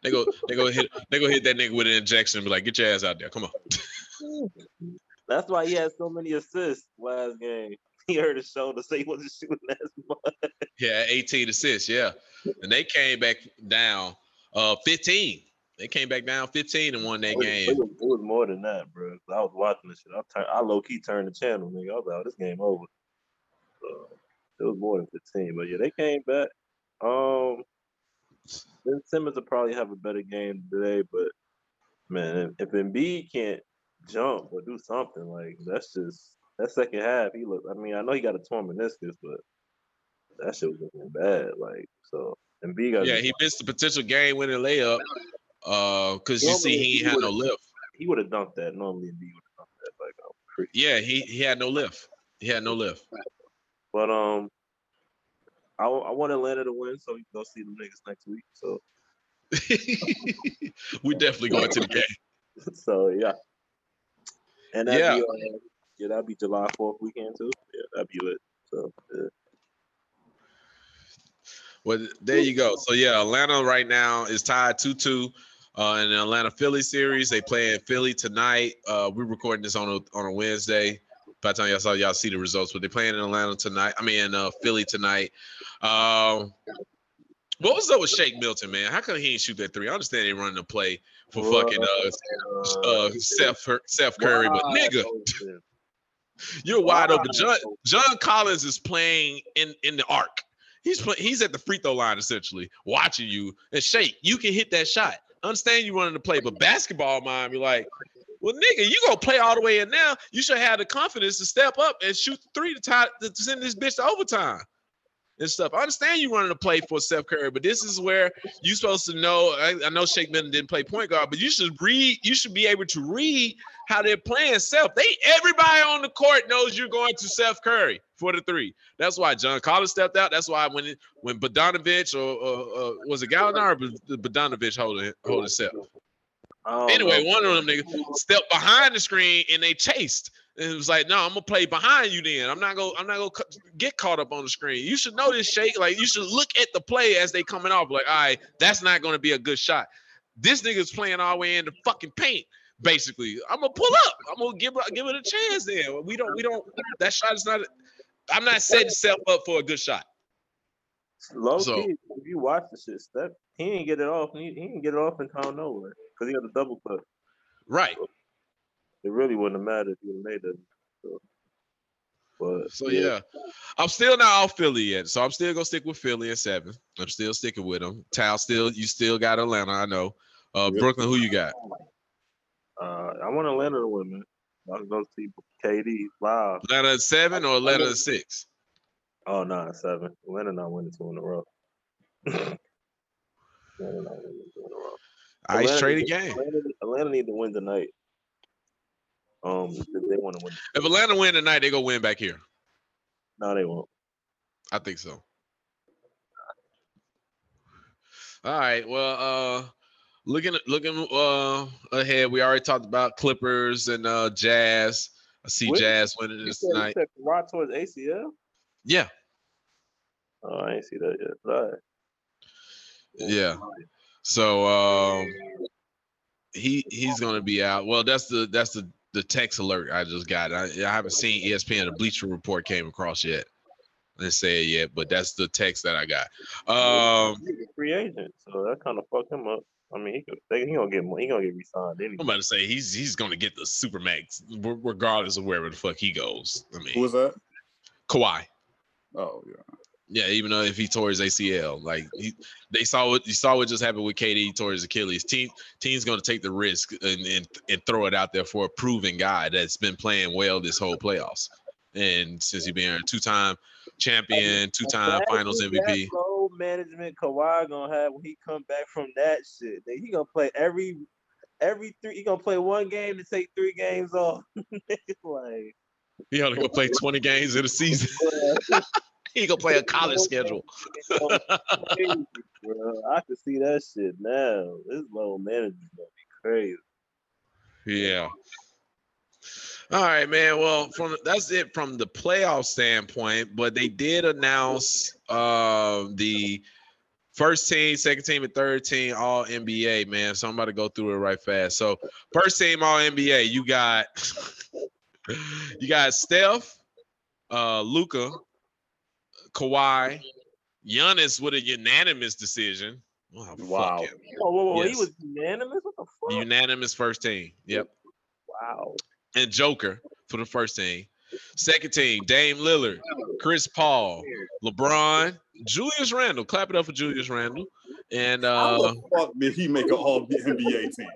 They go, they go hit, they go hit that nigga with an injection and be like, get your ass out there. Come on. That's why he had so many assists last game. He hurt his shoulder, so he wasn't shooting as much. Yeah, 18 assists. Yeah, and they came back down uh 15. They came back down 15 and won that It was- game. It was, it was more than that, bro. I was watching this shit. I turn, I low key turned the channel, nigga. I was like, oh, this game over. So it was more than 15, but yeah, they came back. Um, Ben Simmons will probably have a better game today, but man, if, if Embiid can't jump or do something, like that's just that second half. He looked. I mean, I know he got a torn meniscus, but that shit was looking bad. Like so, Embiid got. Yeah, he missed the potential game winning layup. Uh, because you see he he had no lift. he would have dunked that. Normally, Embiid would have dunked that. Like, I'm pretty. Yeah, he he had no lift. He had no lift. But um, I, I want Atlanta to win, so we can go see them niggas next week. So we definitely going to the game. so yeah. And that'd Yeah. be, uh, yeah, that'd be July Fourth weekend too. Yeah, that'd be lit. So yeah. Well, there you go. So yeah, Atlanta right now is tied two two. Uh, in the Atlanta Philly series, they play in Philly tonight. Uh, we're recording this on a on a Wednesday. By the time y'all saw y'all see the results, but they're playing in Atlanta tonight. I mean, uh, Philly tonight. Um, what was up with Shake Milton, man? How come he ain't shoot that three? I understand they running the play for fucking uh, uh, Seth Seth Curry, but nigga, open. you're wide open. John. John Collins is playing in in the arc. He's play, he's at the free throw line essentially, watching you and shake. You can hit that shot. Understand you running the play, but basketball mind be like, well, nigga, you gonna play all the way in now. You should have the confidence to step up and shoot the three to tie to send this bitch to overtime and stuff. I understand you running the play for Steph Curry, but this is where you're supposed to know. I, I know Shake Milton didn't play point guard, but you should read. You should be able to read how they're playing Steph. They everybody on the court knows you're going to Steph Curry for the three. That's why John Collins stepped out. That's why when when Bogdanovich or, or, or was it Gallinari or Bog- Bogdanovich holding holding Steph. I oh, Anyway, know. one of them niggas stepped behind the screen and they chased. And it was like, no, I'm gonna play behind you. Then I'm not gonna, I'm not gonna get caught up on the screen. You should know this shake. Like you should look at the play as they coming off. Like, all right, that's not gonna be a good shot. This nigga's playing all the way in the fucking paint. Basically, I'm gonna pull up. I'm gonna give give it a chance. Then we don't, we don't. That shot is not. I'm not setting Steph up for a good shot. Low So- key, if you watch the shit, Steph, he didn't get it off. He, he didn't get it off in town nowhere because he got a double cut. Right. It really wouldn't have mattered if would made that. So, but So yeah, I'm still not off Philly yet. So I'm still gonna stick with Philly at seven. I'm still sticking with them. Tal still, you still got Atlanta. I know. Uh. Brooklyn, who you got? Uh, I want Atlanta to win, man. I can go see KD live. Atlanta at seven or Atlanta at six? Oh, nine seven. Atlanta not winning two in a row. Atlanta not winning two in a row. Ice Atlanta trade need- game. Atlanta, Atlanta need to win tonight. Um, if they want to win. If Atlanta win tonight, they go win back here. No, they won't. I think so. All right. Well, uh, looking looking uh ahead, we already talked about Clippers and uh Jazz. I see What? Jazz winning You this said, you tonight. said towards ACL? Yeah, Oh, I ain't see that yet. Right. yeah. So um he he's gonna be out. Well, that's the that's the the text alert I just got. I, I haven't seen ESPN. The Bleacher Report came across yet. I didn't say it yet, but that's the text that I got. Um, He's a free agent, so that kind of fucked him up. I mean, he could, they, he gonna get more, he gonna get re-signed anyway. I'm about to say he's he's gonna get the supermax r- regardless of wherever the fuck he goes. I mean, Who was that? Kawhi. Oh yeah. Yeah, even though if he tore his ACL, like he, they saw what you saw what just happened with KD tore his Achilles. Team team's gonna take the risk and, and and throw it out there for a proven guy that's been playing well this whole playoffs. And since he's been a two-time champion, two-time Finals MVP, load management Kawhi gonna have when he come back from that shit. He gonna play every every three. He gonna play one game to take three games off. like, he only gonna play 20 games in a season. he gonna play a college schedule. crazy, bro. I can see that shit now. This low management gonna be crazy. Yeah. All right, man. Well, from that's it from the playoff standpoint, but they did announce uh, the first team, second team, and third team all NBA, man. So I'm about to go through it right fast. So first team all NBA, you got You got Steph, uh, Luka, Kawhi, Giannis with a unanimous decision. Oh, Wow. him. Oh, whoa, whoa, Yes. he was unanimous. What the fuck? Unanimous first team. Yep. wow. And Joker for the first team. Second team, Dame Lillard, Chris Paul, LeBron, Julius Randle. Clap it up for Julius Randle. And How uh the fuck did he make an all NBA team?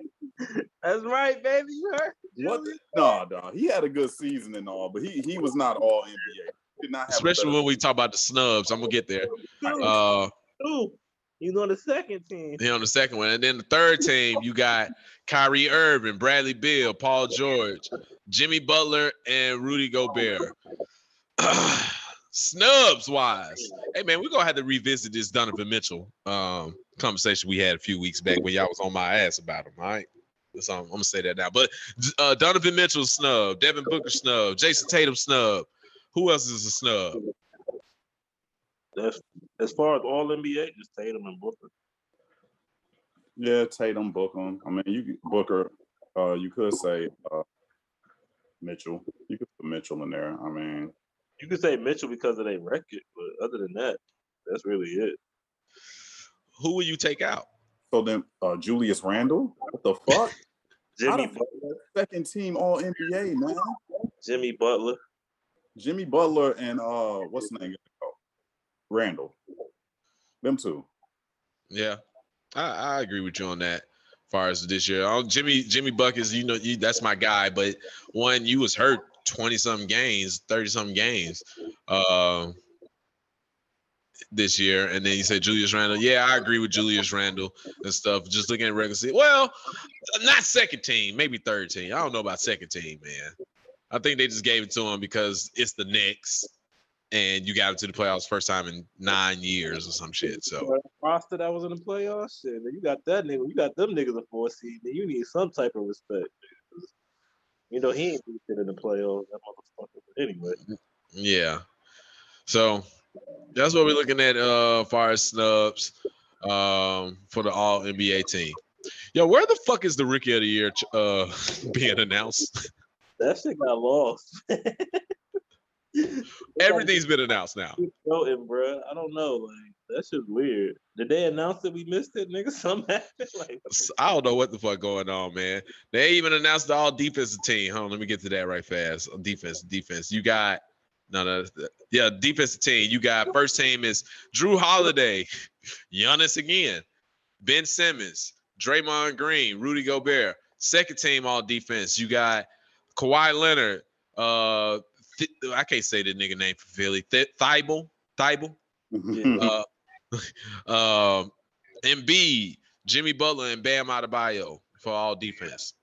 That's right, baby. You heard? What? The, no, no, he had a good season and all, but he he was not all NBA. Did not have especially when we talk about the snubs. I'm gonna get there. Two. Uh Two. He's on the second team. he on the second one. And then the third team, you got Kyrie Irving, Bradley Beal, Paul George, Jimmy Butler, and Rudy Gobert. Snubs wise. Hey man, we're gonna have to revisit this Donovan Mitchell um conversation we had a few weeks back when y'all was on my ass about him. All right. So I'm, I'm gonna say that now. But uh Donovan Mitchell snub, Devin Booker snub, Jayson Tatum snub. Who else is a snub? That's as far as all NBA, just Tatum and Booker. Yeah, Tatum, Booker. I mean, you could- Booker. Uh, you could say uh, Mitchell. You could put Mitchell in there. I mean, You could say Mitchell because of their record, but other than that, that's really it. Who will you take out? so then uh, Julius Randle. What the fuck? Jimmy the fuck is that second team All NBA man. Jimmy Butler. Jimmy Butler and uh, what's the name? Randall. Them two. Yeah, I, I agree with you on that. As far as this year, oh, Jimmy Jimmy Buckets, you know, you, that's my guy. But one, you was hurt twenty something games, thirty something games, uh, this year, and then you say Julius Randle. Yeah, I agree with Julius Randle and stuff. Just looking at regular season, well, not second team, maybe third team. I don't know about second team, man. I think they just gave it to him because it's the Knicks, and you got him to the playoffs first time in nine years or some shit. So. roster that was in the playoffs. Shit, man, you got that nigga. You got them niggas a four seed. Then you need some type of respect. You know he ain't shit in the playoffs. That motherfucker. But anyway, Yeah. So that's what we're looking at uh far as snubs um for the all NBA team. Yo, where the fuck is the rookie of the year uh being announced? That shit got lost. Everything's been announced now. Voting, bro. I don't know. Like that shit's weird. Did they announce that we missed it, nigga? Something happened. Like I don't know what the fuck going on, man. They even announced the all defensive team. Hold on, let me get to that right fast. Defense, defense. You got no, no, yeah, defensive team. You got first team is Jrue Holiday, Giannis again, Ben Simmons, Draymond Green, Rudy Gobert. Second team all defense. You got Kawhi Leonard. Uh, Th- I can't say the nigga name for Philly. Th- Thybulle, Thybulle uh, um, Embiid, Jimmy Butler, and Bam Adebayo for all defense.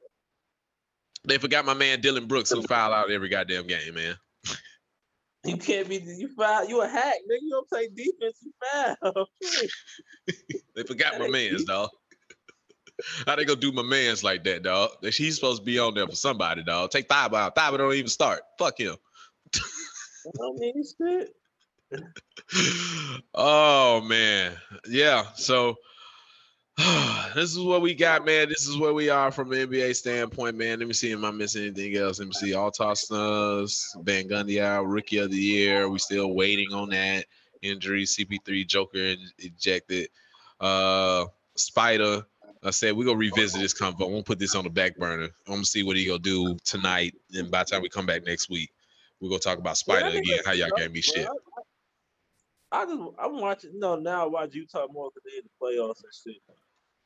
They forgot my man Dillon Brooks, who foul out every goddamn game, man. you can't be you foul. You a hack, nigga. You don't play defense. You foul. They forgot my man's dog. How they gonna do my man's like that, dog? He's supposed to be on there for somebody, dog. Take Thybulle out. Thybulle don't even start. Fuck him. I don't mean shit. oh man, yeah. So this is what we got, man. This is where we are from an NBA standpoint, man. Let me see. Am I missing anything else? Let me see. All Snubs, Van Gundy out, Rookie of the Year. We still waiting on that injury. CP3 Joker ejected. Uh, Spider. I said we're gonna revisit oh, this convo. I'm gonna put this on the back burner. I'm gonna see what he gonna do tonight, and by the time we come back next week, we're gonna talk about Spider Yeah, again. How y'all gave can't be bro. shit. I just I'm watching. No, now I watch Utah more because they in the playoffs and shit.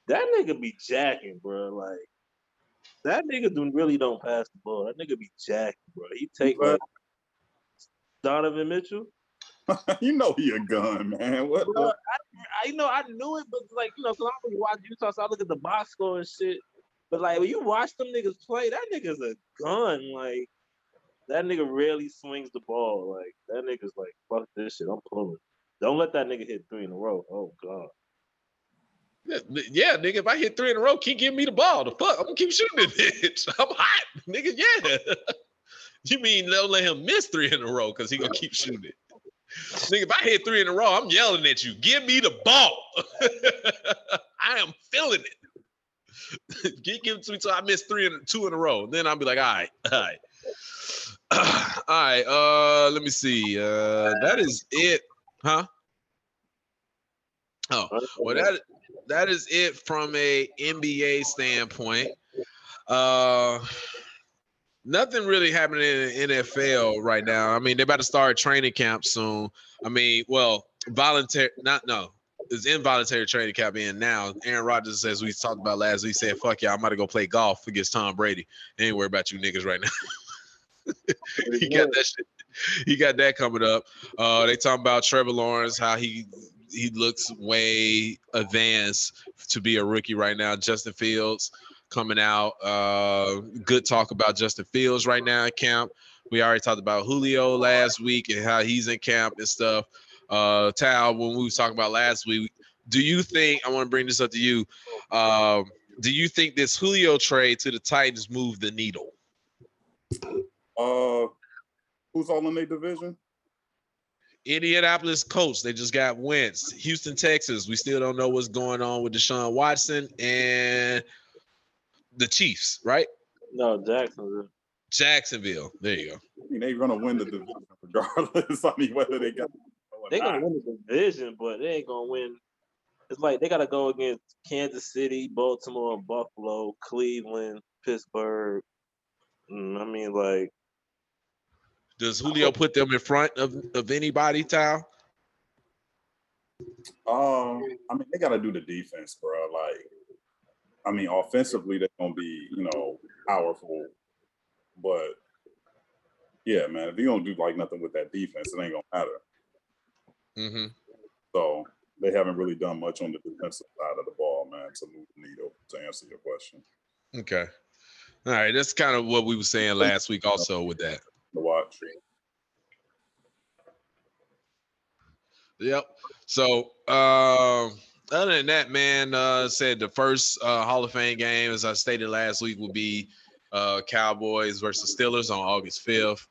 That nigga be jacking, bro. Like that nigga do really don't pass the ball. That nigga be jacking, bro. He take Bro. Uh, Donovan Mitchell. you know he a gun, man. What? Bro, the- I, I you know I knew it, but like you know, cause I don't really watch Utah, so I look at the box score and shit. But like when you watch them niggas play, that nigga's a gun. Like that nigga really swings the ball. Like that nigga's like fuck this shit. I'm pulling. Don't let that nigga hit three in a row. Oh god. Yeah, Yeah, nigga, if I hit three in a row, keep giving me the ball. The fuck, I'm gonna keep shooting it, bitch. I'm hot, nigga. Yeah. you mean don't let him miss three in a row because he gonna keep shooting it? Nigga, if I hit three in a row, I'm yelling at you. Give me the ball. I am feeling it. give, give it to me till I miss three and two in a row. Then I'll be like, all right, all right. All right. Uh, let me see. Uh, that is it, huh? Oh, well that that is it from a NBA standpoint. Uh, nothing really happening in the NFL right now. I mean, they're about to start training camp soon. I mean, well, voluntary, not no, it's involuntary training camp in now. Aaron Rodgers, as we talked about last week, said, "Fuck yeah, I'm about to go play golf against Tom Brady." Ain't worry about you niggas right now. he got that shit. He got that coming up. Uh, they talking about Trevor Lawrence, how he he looks way advanced to be a rookie right now. Justin Fields coming out. Uh, good talk about Justin Fields right now at camp. We already talked about Julio last week and how he's in camp and stuff. Uh, Tal, when we was talking about last week, do you think I want to bring this up to you? Um, do you think this Julio trade to the Titans moved the needle? Uh, who's all in their division? Indianapolis Colts, they just got Wentz. Houston, Texas, we still don't know what's going on with Deshaun Watson and the Chiefs, right? No, Jacksonville. Jacksonville. There you go. I mean, they're gonna win the division regardless. I mean, whether they got They're gonna win the division, but they ain't gonna win. It's like they gotta go against Kansas City, Baltimore, Buffalo, Cleveland, Pittsburgh. Mm, I mean, like Does Julio put them in front of, of anybody, Tal? Um, I mean, they got to do the defense, bro. Like, I mean, offensively, they're gonna be, you know, powerful, but yeah, man, if you don't do like nothing with that defense, it ain't gonna matter. Mm-hmm. So they haven't really done much on the defensive side of the ball, man, to move the needle. To answer your question, Okay. All right. That's kind of what we were saying last week also with that. to watch. Yep. So um other than that, man, uh said the first uh Hall of Fame game, as I stated last week, will be uh Cowboys versus Steelers on August 5th.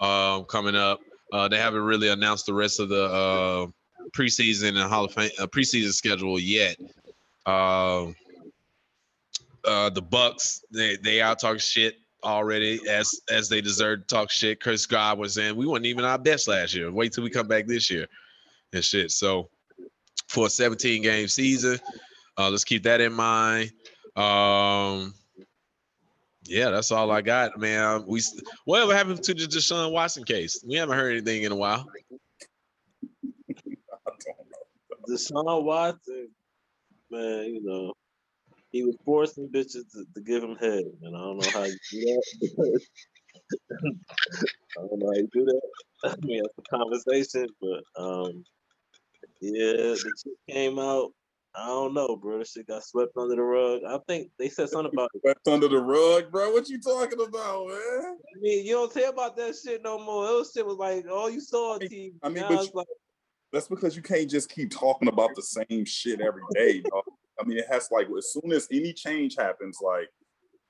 Um coming up. Uh they haven't really announced the rest of the uh preseason and Hall of Fame uh, preseason schedule yet. Um uh the Bucks, they they out talking shit already as as they deserve to talk shit. Chris God was in. We weren't even our best last year. Wait till we come back this year and shit. So for a 17 game season, uh, let's keep that in mind. Um, yeah, that's all I got, man. We whatever happened to the Deshaun Watson case? We haven't heard anything in a while. Deshaun Watson, man, you know, he was forcing bitches to, to give him head, and I don't know how you do that. I don't know how you do that. I mean, that's a conversation, but um, yeah, the chick came out. I don't know, bro. This shit got swept under the rug. I think they said something about. Swept under the rug, bro. What you talking about, man? I mean, you don't hear about that shit no more. Those shit was like all you saw on TV. I mean, but you- like, That's because you can't just keep talking about the same shit every day. dog. I mean, it has like as soon as any change happens, like,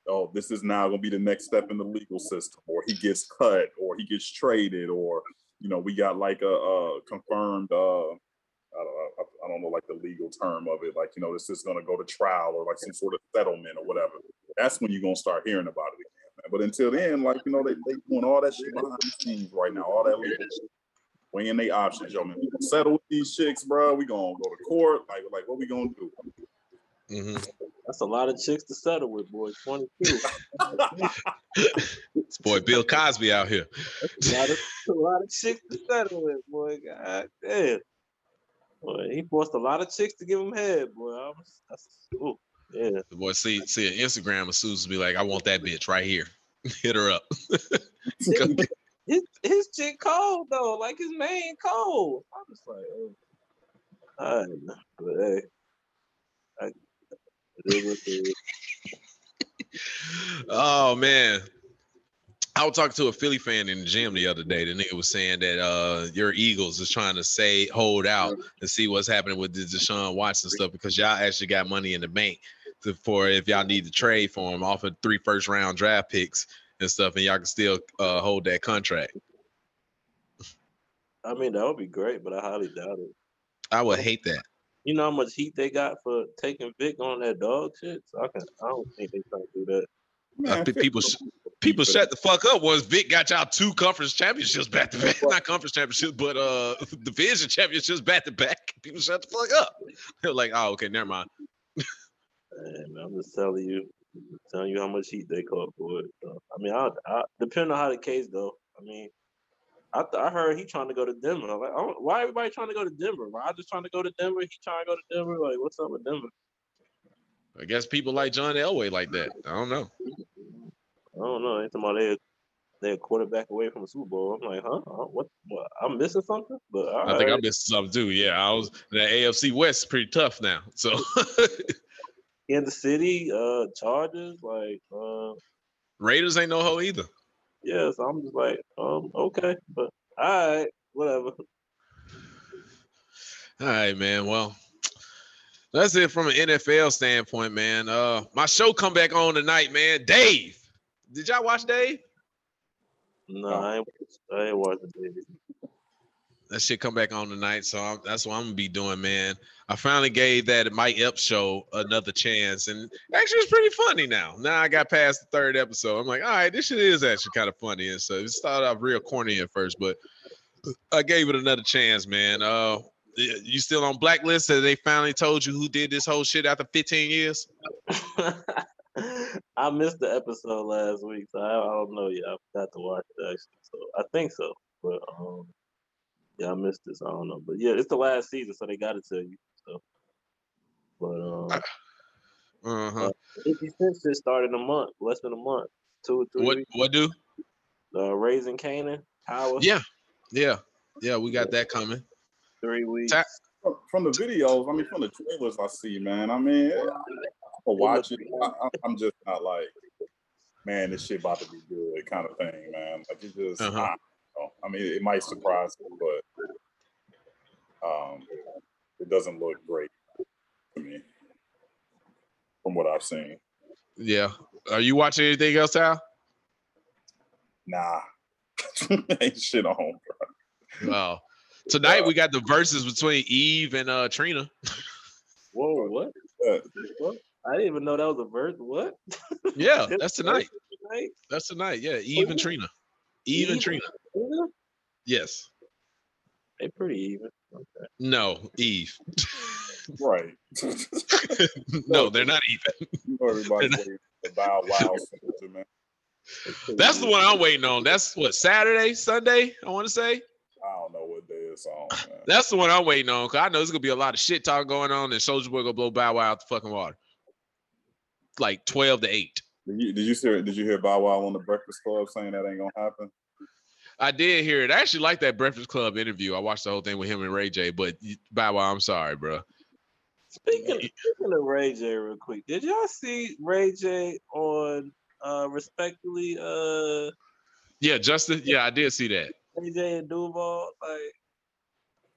oh, this is now gonna be the next step in the legal system, or he gets cut, or he gets traded, or you know, we got like a, a confirmed uh I don't, I, I don't know like the legal term of it, like you know, this is gonna go to trial or like some sort of settlement or whatever. That's when you're gonna start hearing about it again. Man. But until then, like you know, they they doing all that shit behind the scenes right now, all that legal shit weighing their options. Yo, man, we gonna settle with these chicks, bro. We gonna go to court. Like, like what we gonna do? Mhm. that's a lot of chicks to settle with, boy. Twenty two. This boy Bill Cosby out here. a lot of a lot of chicks to settle with, boy. God damn. Boy, he forced a lot of chicks to give him head, boy. I was, ooh, yeah. The boy see see an Instagram of Susan be like, I want that bitch right here. Hit her up. His his chick cold though, like his main cold. I'm just like, oh. all right, but hey, I, it is what it is. oh man. I was talking to a Philly fan in the gym the other day. The nigga was saying that uh your Eagles is trying to say hold out and see what's happening with the Deshaun Watson stuff because y'all actually got money in the bank to, for if y'all need to trade for him off of three first round draft picks and stuff, and y'all can still uh, hold that contract. I mean, that would be great, but I highly doubt it. I would hate that. You know how much heat they got for taking Vic on that dog shit? So I can I don't think they trying to do that. Man, people People shut the fuck up once Vic got y'all two conference championships back to back. Not conference championships, but uh division championships back to back. People shut the fuck up. They're like, oh, okay, never mind. And I'm just telling you, telling you how much heat they caught for it. So, I mean, I, I depending on how the case go. I mean, I th- I heard he trying to go to Denver. I'm like, why everybody trying to go to Denver? Why I just trying to go to Denver? He trying to go to Denver? Like, what's up with Denver? I guess people like John Elway like that. I don't know. I don't know. Talking about they they're quarterback away from a Super Bowl. I'm like, huh? Huh? What? what? I'm missing something? But I think I right. missed something too. Yeah, I was the AFC West is pretty tough now. So Kansas City, uh, Chargers, like, uh, Raiders ain't no hoe either. yeah. So I'm just like, um, okay, but all right, whatever. All right, man. Well, that's it from an NFL standpoint, man. Uh my show come back on tonight, man. Dave. Did y'all watch Dave? No. I ain't, I ain't watching it. That shit come back on tonight, so I'm, that's what I'm gonna be doing, man. I finally gave that Mike Epps show another chance, and actually it's pretty funny now. Now I got past the third episode. I'm like, all right, this shit is actually kind of funny, and so it started off real corny at first, but I gave it another chance, man. Uh, you still on blacklist? That they finally told you who did this whole shit after 15 years? I missed the episode last week, so I, I don't know yet. I forgot to watch it actually. So I think so, but um, yeah, I missed this. I don't know, but yeah, it's the last season, so they got to tell you. So, but um, Uh huh. 50 Cent just started a month, less than a month, two or three What weeks. what do? Uh, Raising Kanan, Power, Yeah, yeah, yeah. We got that coming. Three weeks. Ta- From, from the videos, I mean, from the trailers I see, man. I mean, I'll watch it. I, I- I'm just not like, man, this shit about to be good kind of thing, man. Like it just, Uh-huh. I, don't know. I mean, it might surprise me, but um, it doesn't look great to me from what I've seen. Yeah. Are you watching anything else, Al? Nah, ain't shit on. Bro. Oh, tonight we got the Verzuz between Eve and uh Trina. Whoa, what? What? I didn't even know that was a verse. What? Yeah, that's tonight. Tonight? That's tonight. Yeah, Eve and Trina. Eve and Eve? Trina. Yes. They pretty even. Okay. No, Eve. right. no, they're not even. you know waiting for the Bow Wow man. That's the one I'm waiting on. That's what Saturday, Sunday. I want to say I don't know what day it's on, man. that's the one I'm waiting on. Cause I know there's gonna be a lot of shit talk going on, and Soulja Boy gonna blow Bow Wow out the fucking water. Like twelve to eight. Did you did you hear did you hear Bow Wow on the Breakfast Club saying that ain't gonna happen? I did hear it. I actually like that Breakfast Club interview. I watched the whole thing with him and Ray J. But y- Bow Wow, I'm sorry, bro. Speaking, speaking of Ray J, real quick, did y'all see Ray J on uh respectfully uh Yeah, Justin. Yeah, I did see that. Ray J and Duval? Like,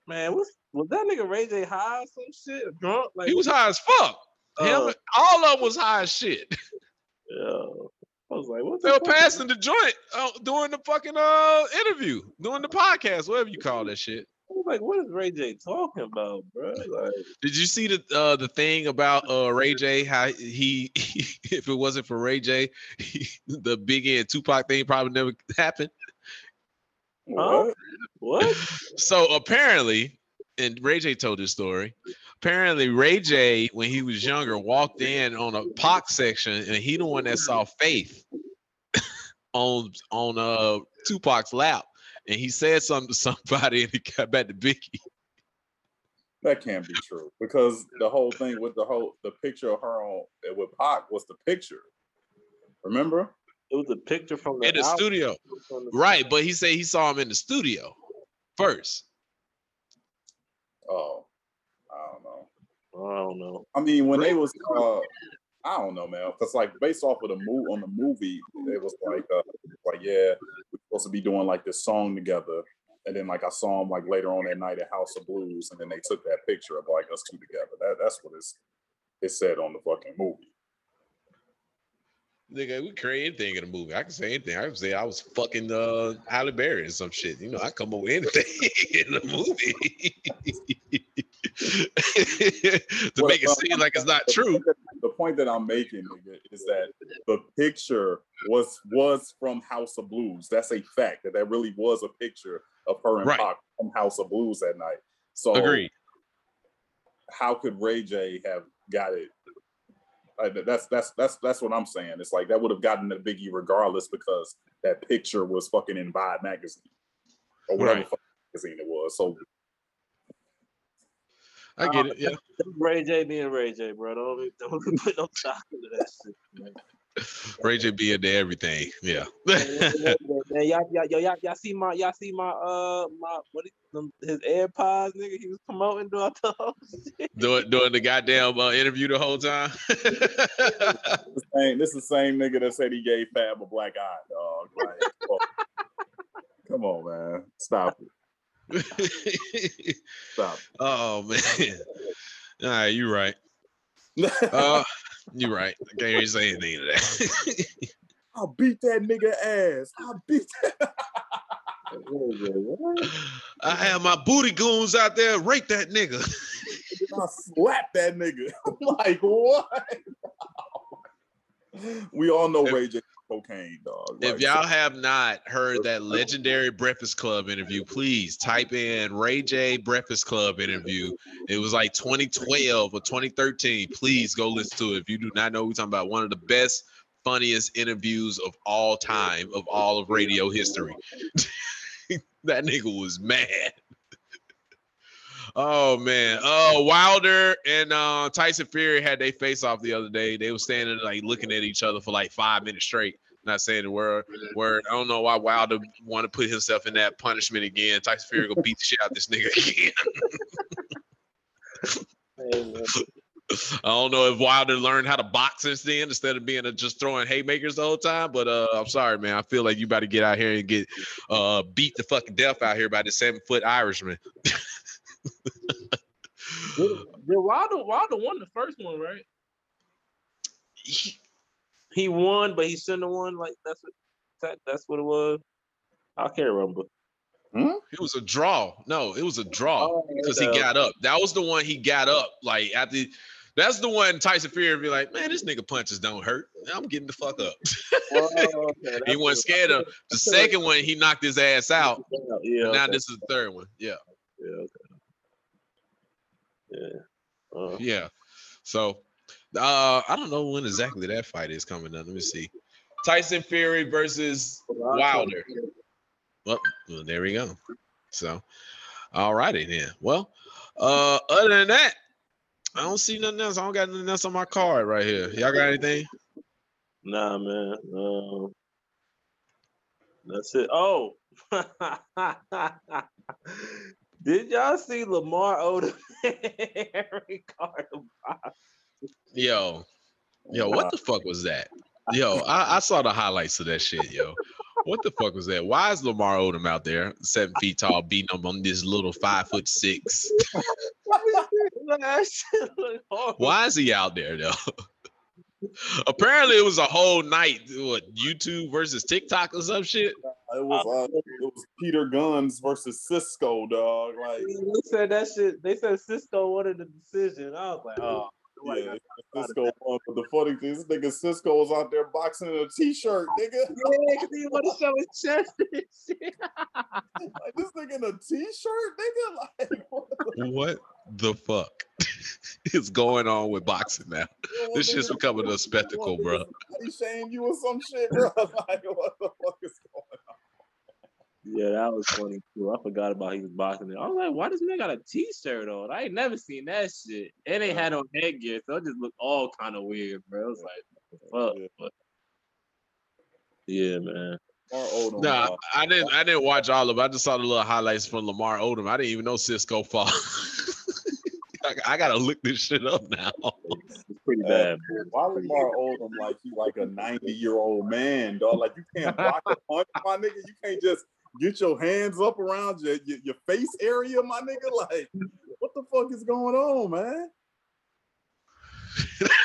man, was was that nigga Ray J high or some shit? Drunk? Like He was high as fuck. Him, uh, all of them was high as shit. yeah. I was like, what They were passing the joint uh, during the fucking uh interview, doing the podcast, whatever you call that shit. I was like, what is Ray J talking about, bro? Like, Did you see the uh the thing about uh Ray J? How he, if it wasn't for Ray J, he, the Biggie and Tupac thing probably never happened. Huh? What? what? So apparently, and Ray J told this story. Apparently, Ray J, when he was younger, walked in on a Pac section, and he the one that saw Faith on on uh Tupac's lap, and he said something to somebody, and he got back to Biggie. That can't be true because the whole thing with the whole the picture of her on with Pac was the picture. Remember? It was a picture from the, in the album, studio, the- right? But he said he saw him in the studio first. Oh, I don't know. I don't know. I mean, when they was, uh, I don't know, man. Because like based off of the move on the movie, it was like, uh, like yeah, we're supposed to be doing like this song together. And then like I saw him like later on that night at House of Blues, and then they took that picture of like us two together. That that's what it's it said on the fucking movie. Nigga, we create anything in a movie. I can say anything. I can say I was fucking uh Halle Berry or some shit. You know, I come up with anything in the movie to Well, make it uh, seem like it's not the true. point that- The point that I'm making, nigga, is that the picture was was from House of Blues. That's a fact that that really was a picture of her and Right. Pac from House of Blues that night. So Agreed. how could Ray J have got it? Like, that's that's that's that's what I'm saying. It's like that would have gotten the Biggie regardless because that picture was fucking in Vibe magazine or whatever Right. fucking magazine it was. So I get it. Yeah. Ray J being Ray J, bro. Don't don't be put no stock into that shit. Man. Ray J be into everything. Yeah. Man, y'all, y'all, y'all, y'all, y'all see my, y'all see my, uh, my, what is them, his AirPods, nigga? He was promoting doing the whole shit. doing doing the goddamn uh, interview the whole time. the same, this is the same nigga that said he gave Fab a black eye, dog. Like, come on. come on, man. Stop it. Stop oh man. All right, you right. it. Uh, you right. I can't even say anything to that. I'll beat that nigga ass. I'll beat that. I have my booty goons out there. Rape that nigga. I'll slap that nigga. I'm like, what? we all know Ray J cocaine, dog. If y'all have not heard that legendary Breakfast Club interview, please type in Ray J Breakfast Club interview. It was like 2012 or 2013. Please go listen to it. If you do not know, we're talking about one of the best, funniest interviews of all time, of all of radio history. that nigga was mad. Oh man. Oh Wilder and uh, Tyson Fury had they face off the other day. They were standing like looking at each other for like five minutes straight. Not saying the word word. I don't know why Wilder want to put himself in that punishment again. Tyson Fury gonna beat the shit out this nigga again. I don't know if Wilder learned how to box since then instead of being a, just throwing haymakers the whole time. But uh, I'm sorry, man. I feel like you about to get out here and get uh, beat the fucking death out here by the seven foot Irishman. Did, did Wilder, Wilder won the first one, right? He- He won, but he shouldn't have won. Like that's what that, that's what it was. I can't remember. It was a draw. No, it was a draw Oh, because he got up. That was the one he got up. Like after that's the one Tyson Fury be like, man, this nigga punches don't hurt. I'm getting the fuck up. Oh, okay, he wasn't scared of the second one. He knocked his ass out. Yeah, Now okay, this is the third one. Yeah, yeah, okay. yeah. Uh, yeah. So uh I don't know when exactly that fight is coming up. Let me see. Tyson Fury versus Wilder. Well, well, there we go. So, all righty then. Well, uh, other than that, I don't see nothing else. I don't got nothing else on my card right here. Y'all got anything? Nah, man. Um, that's it. Oh, did y'all see Lamar Odom and Ricardo? Yo, yo, what the fuck was that? Yo, I, I saw the highlights of that shit, yo. What the fuck was that? Why is Lamar Odom out there, seven feet tall, beating up on this little five foot six? That shit look horrible. Why is he out there though? Apparently, it was a whole night. What YouTube versus TikTok or some shit? It was uh, it was Peter Guns versus Cisco, dog. Like They said that shit. They said Cisco wanted the decision. I was like, oh. Nobody yeah, got- Cisco won. But the funny thing, this nigga Cisco was out there boxing in a t-shirt, nigga. Yeah, because he want to show his chest and shit. Like this nigga in a t-shirt, nigga. Like what the What the fuck is going on with boxing now? hell, This shit's becoming a spectacle, bro. He shamed you or some shit, bro. Like what the fuck is going on? Yeah, that was funny too. I forgot about he was boxing. I was like, why does man got a t-shirt on? I ain't never seen that shit. And they had on headgear, so it just looked all kind of weird, bro. It was like, fuck? But yeah, man. Odom, Nah, dog. I didn't. I didn't watch all of it. I just saw the little highlights from Lamar Odom. I didn't even know Cisco fought. I, I gotta look this shit up now. It's pretty bad. man. Why Lamar Odom like he like a 90 year old man, dog? Like you can't block a punch, my nigga. You can't just get your hands up around your, your, your face area, my nigga. Like, what the fuck is going on, man?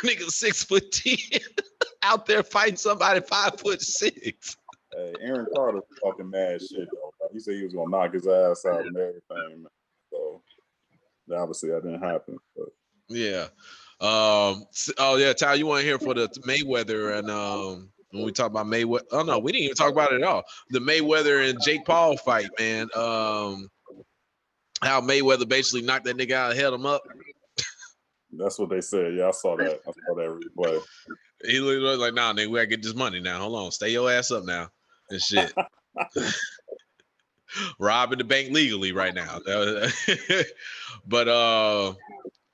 Nigga, six foot ten, out there fighting somebody five foot six. Hey, Aaron Carter talking mad shit though. He said he was gonna knock his ass out and everything, man. So obviously that didn't happen. But Yeah. Um. Oh yeah, Ty. you weren't here for the Mayweather and um when we talk about Mayweather. Oh no, we didn't even talk about it at all. The Mayweather and Jake Paul fight, man. Um, how Mayweather basically knocked that nigga out, held him up. That's what they said. Yeah, I saw that. I saw that replay. He looked like, nah, nigga, we gotta get this money now. Hold on, stay your ass up now and shit. Robbing the bank legally right now. but uh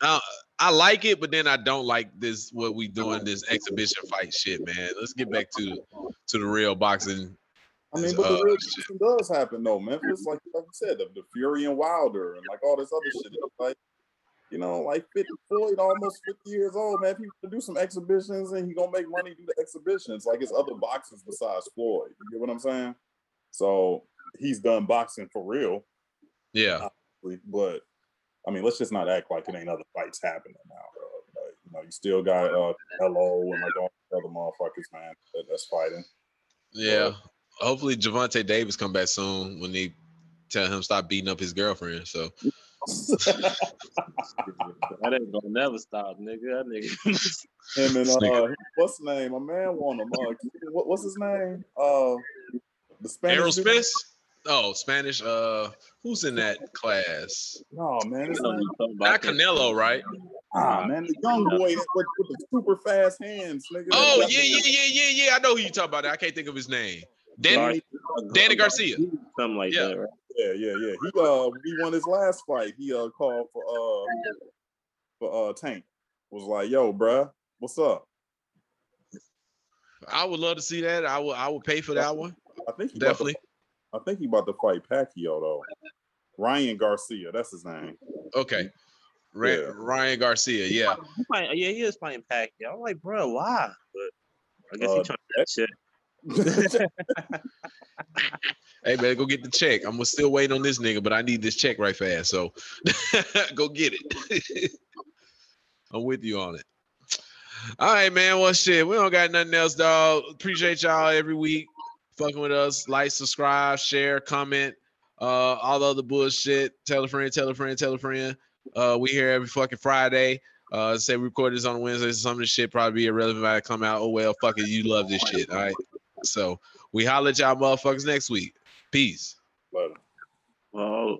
I, I like it, but then I don't like this what we doing this exhibition fight shit, man. Let's get back to to the real boxing. I mean, but the Uh, real shit. does happen though, Memphis. Like like you said, the, the Fury and Wilder and like all this other shit. Like, you know, like 50 Floyd, almost 50 years old, man. If he do some exhibitions and he gonna make money do the exhibitions, like it's other boxers besides Floyd. You get what I'm saying? So he's done boxing for real. Yeah. But I mean, let's just not act like it ain't other fights happening now, bro. Like, you know, you still got uh Hello and like all the other motherfuckers, man, that, that's fighting. Yeah. Hopefully Gervonta Davis come back soon when they tell him stop beating up his girlfriend. So That ain't gonna never stop, nigga. That nigga. Him and Nigga. uh, what's his name? A man want him. Uh, what, what's his name? Uh, the Spanish. Errol? Spence? Oh, Spanish. Uh who's in that class? No man, his name. Not Canelo, right? Ah man, the young boy with, with the super fast hands, nigga. Oh yeah, yeah, yeah, yeah, yeah. I know who you talk about. I can't think of his name. Danny, Danny Garcia. Something like Yeah. that, right? Yeah, yeah, yeah. He uh, he won his last fight. He uh called for uh for uh Tank. Was like, yo, bruh, what's up? I would love to see that. I would I would pay for that one. I think he Definitely. I think he about to fight Pacquiao though. Ryan Garcia, that's his name. Okay. Ra- Yeah. Ryan Garcia, yeah. He fight- yeah, he is playing Pacquiao. I'm like, bro, why? But I guess Uh, he trying to that shit. Hey man, go get the check. I'm still waiting on this nigga, but I need this check right fast. So go get it. I'm with you on it. All right, man. Well, shit, we don't got nothing else, dog. Appreciate y'all every week fucking with us. Like, subscribe, share, comment, uh, all the other bullshit. Tell a friend, tell a friend, tell a friend. Uh, we here every fucking Friday. Uh, say we record this on Wednesday. Some of this shit probably be irrelevant by the come out. Oh well, fuck it. You love this shit. All right. So we holler at y'all motherfuckers next week. Peace. But Well,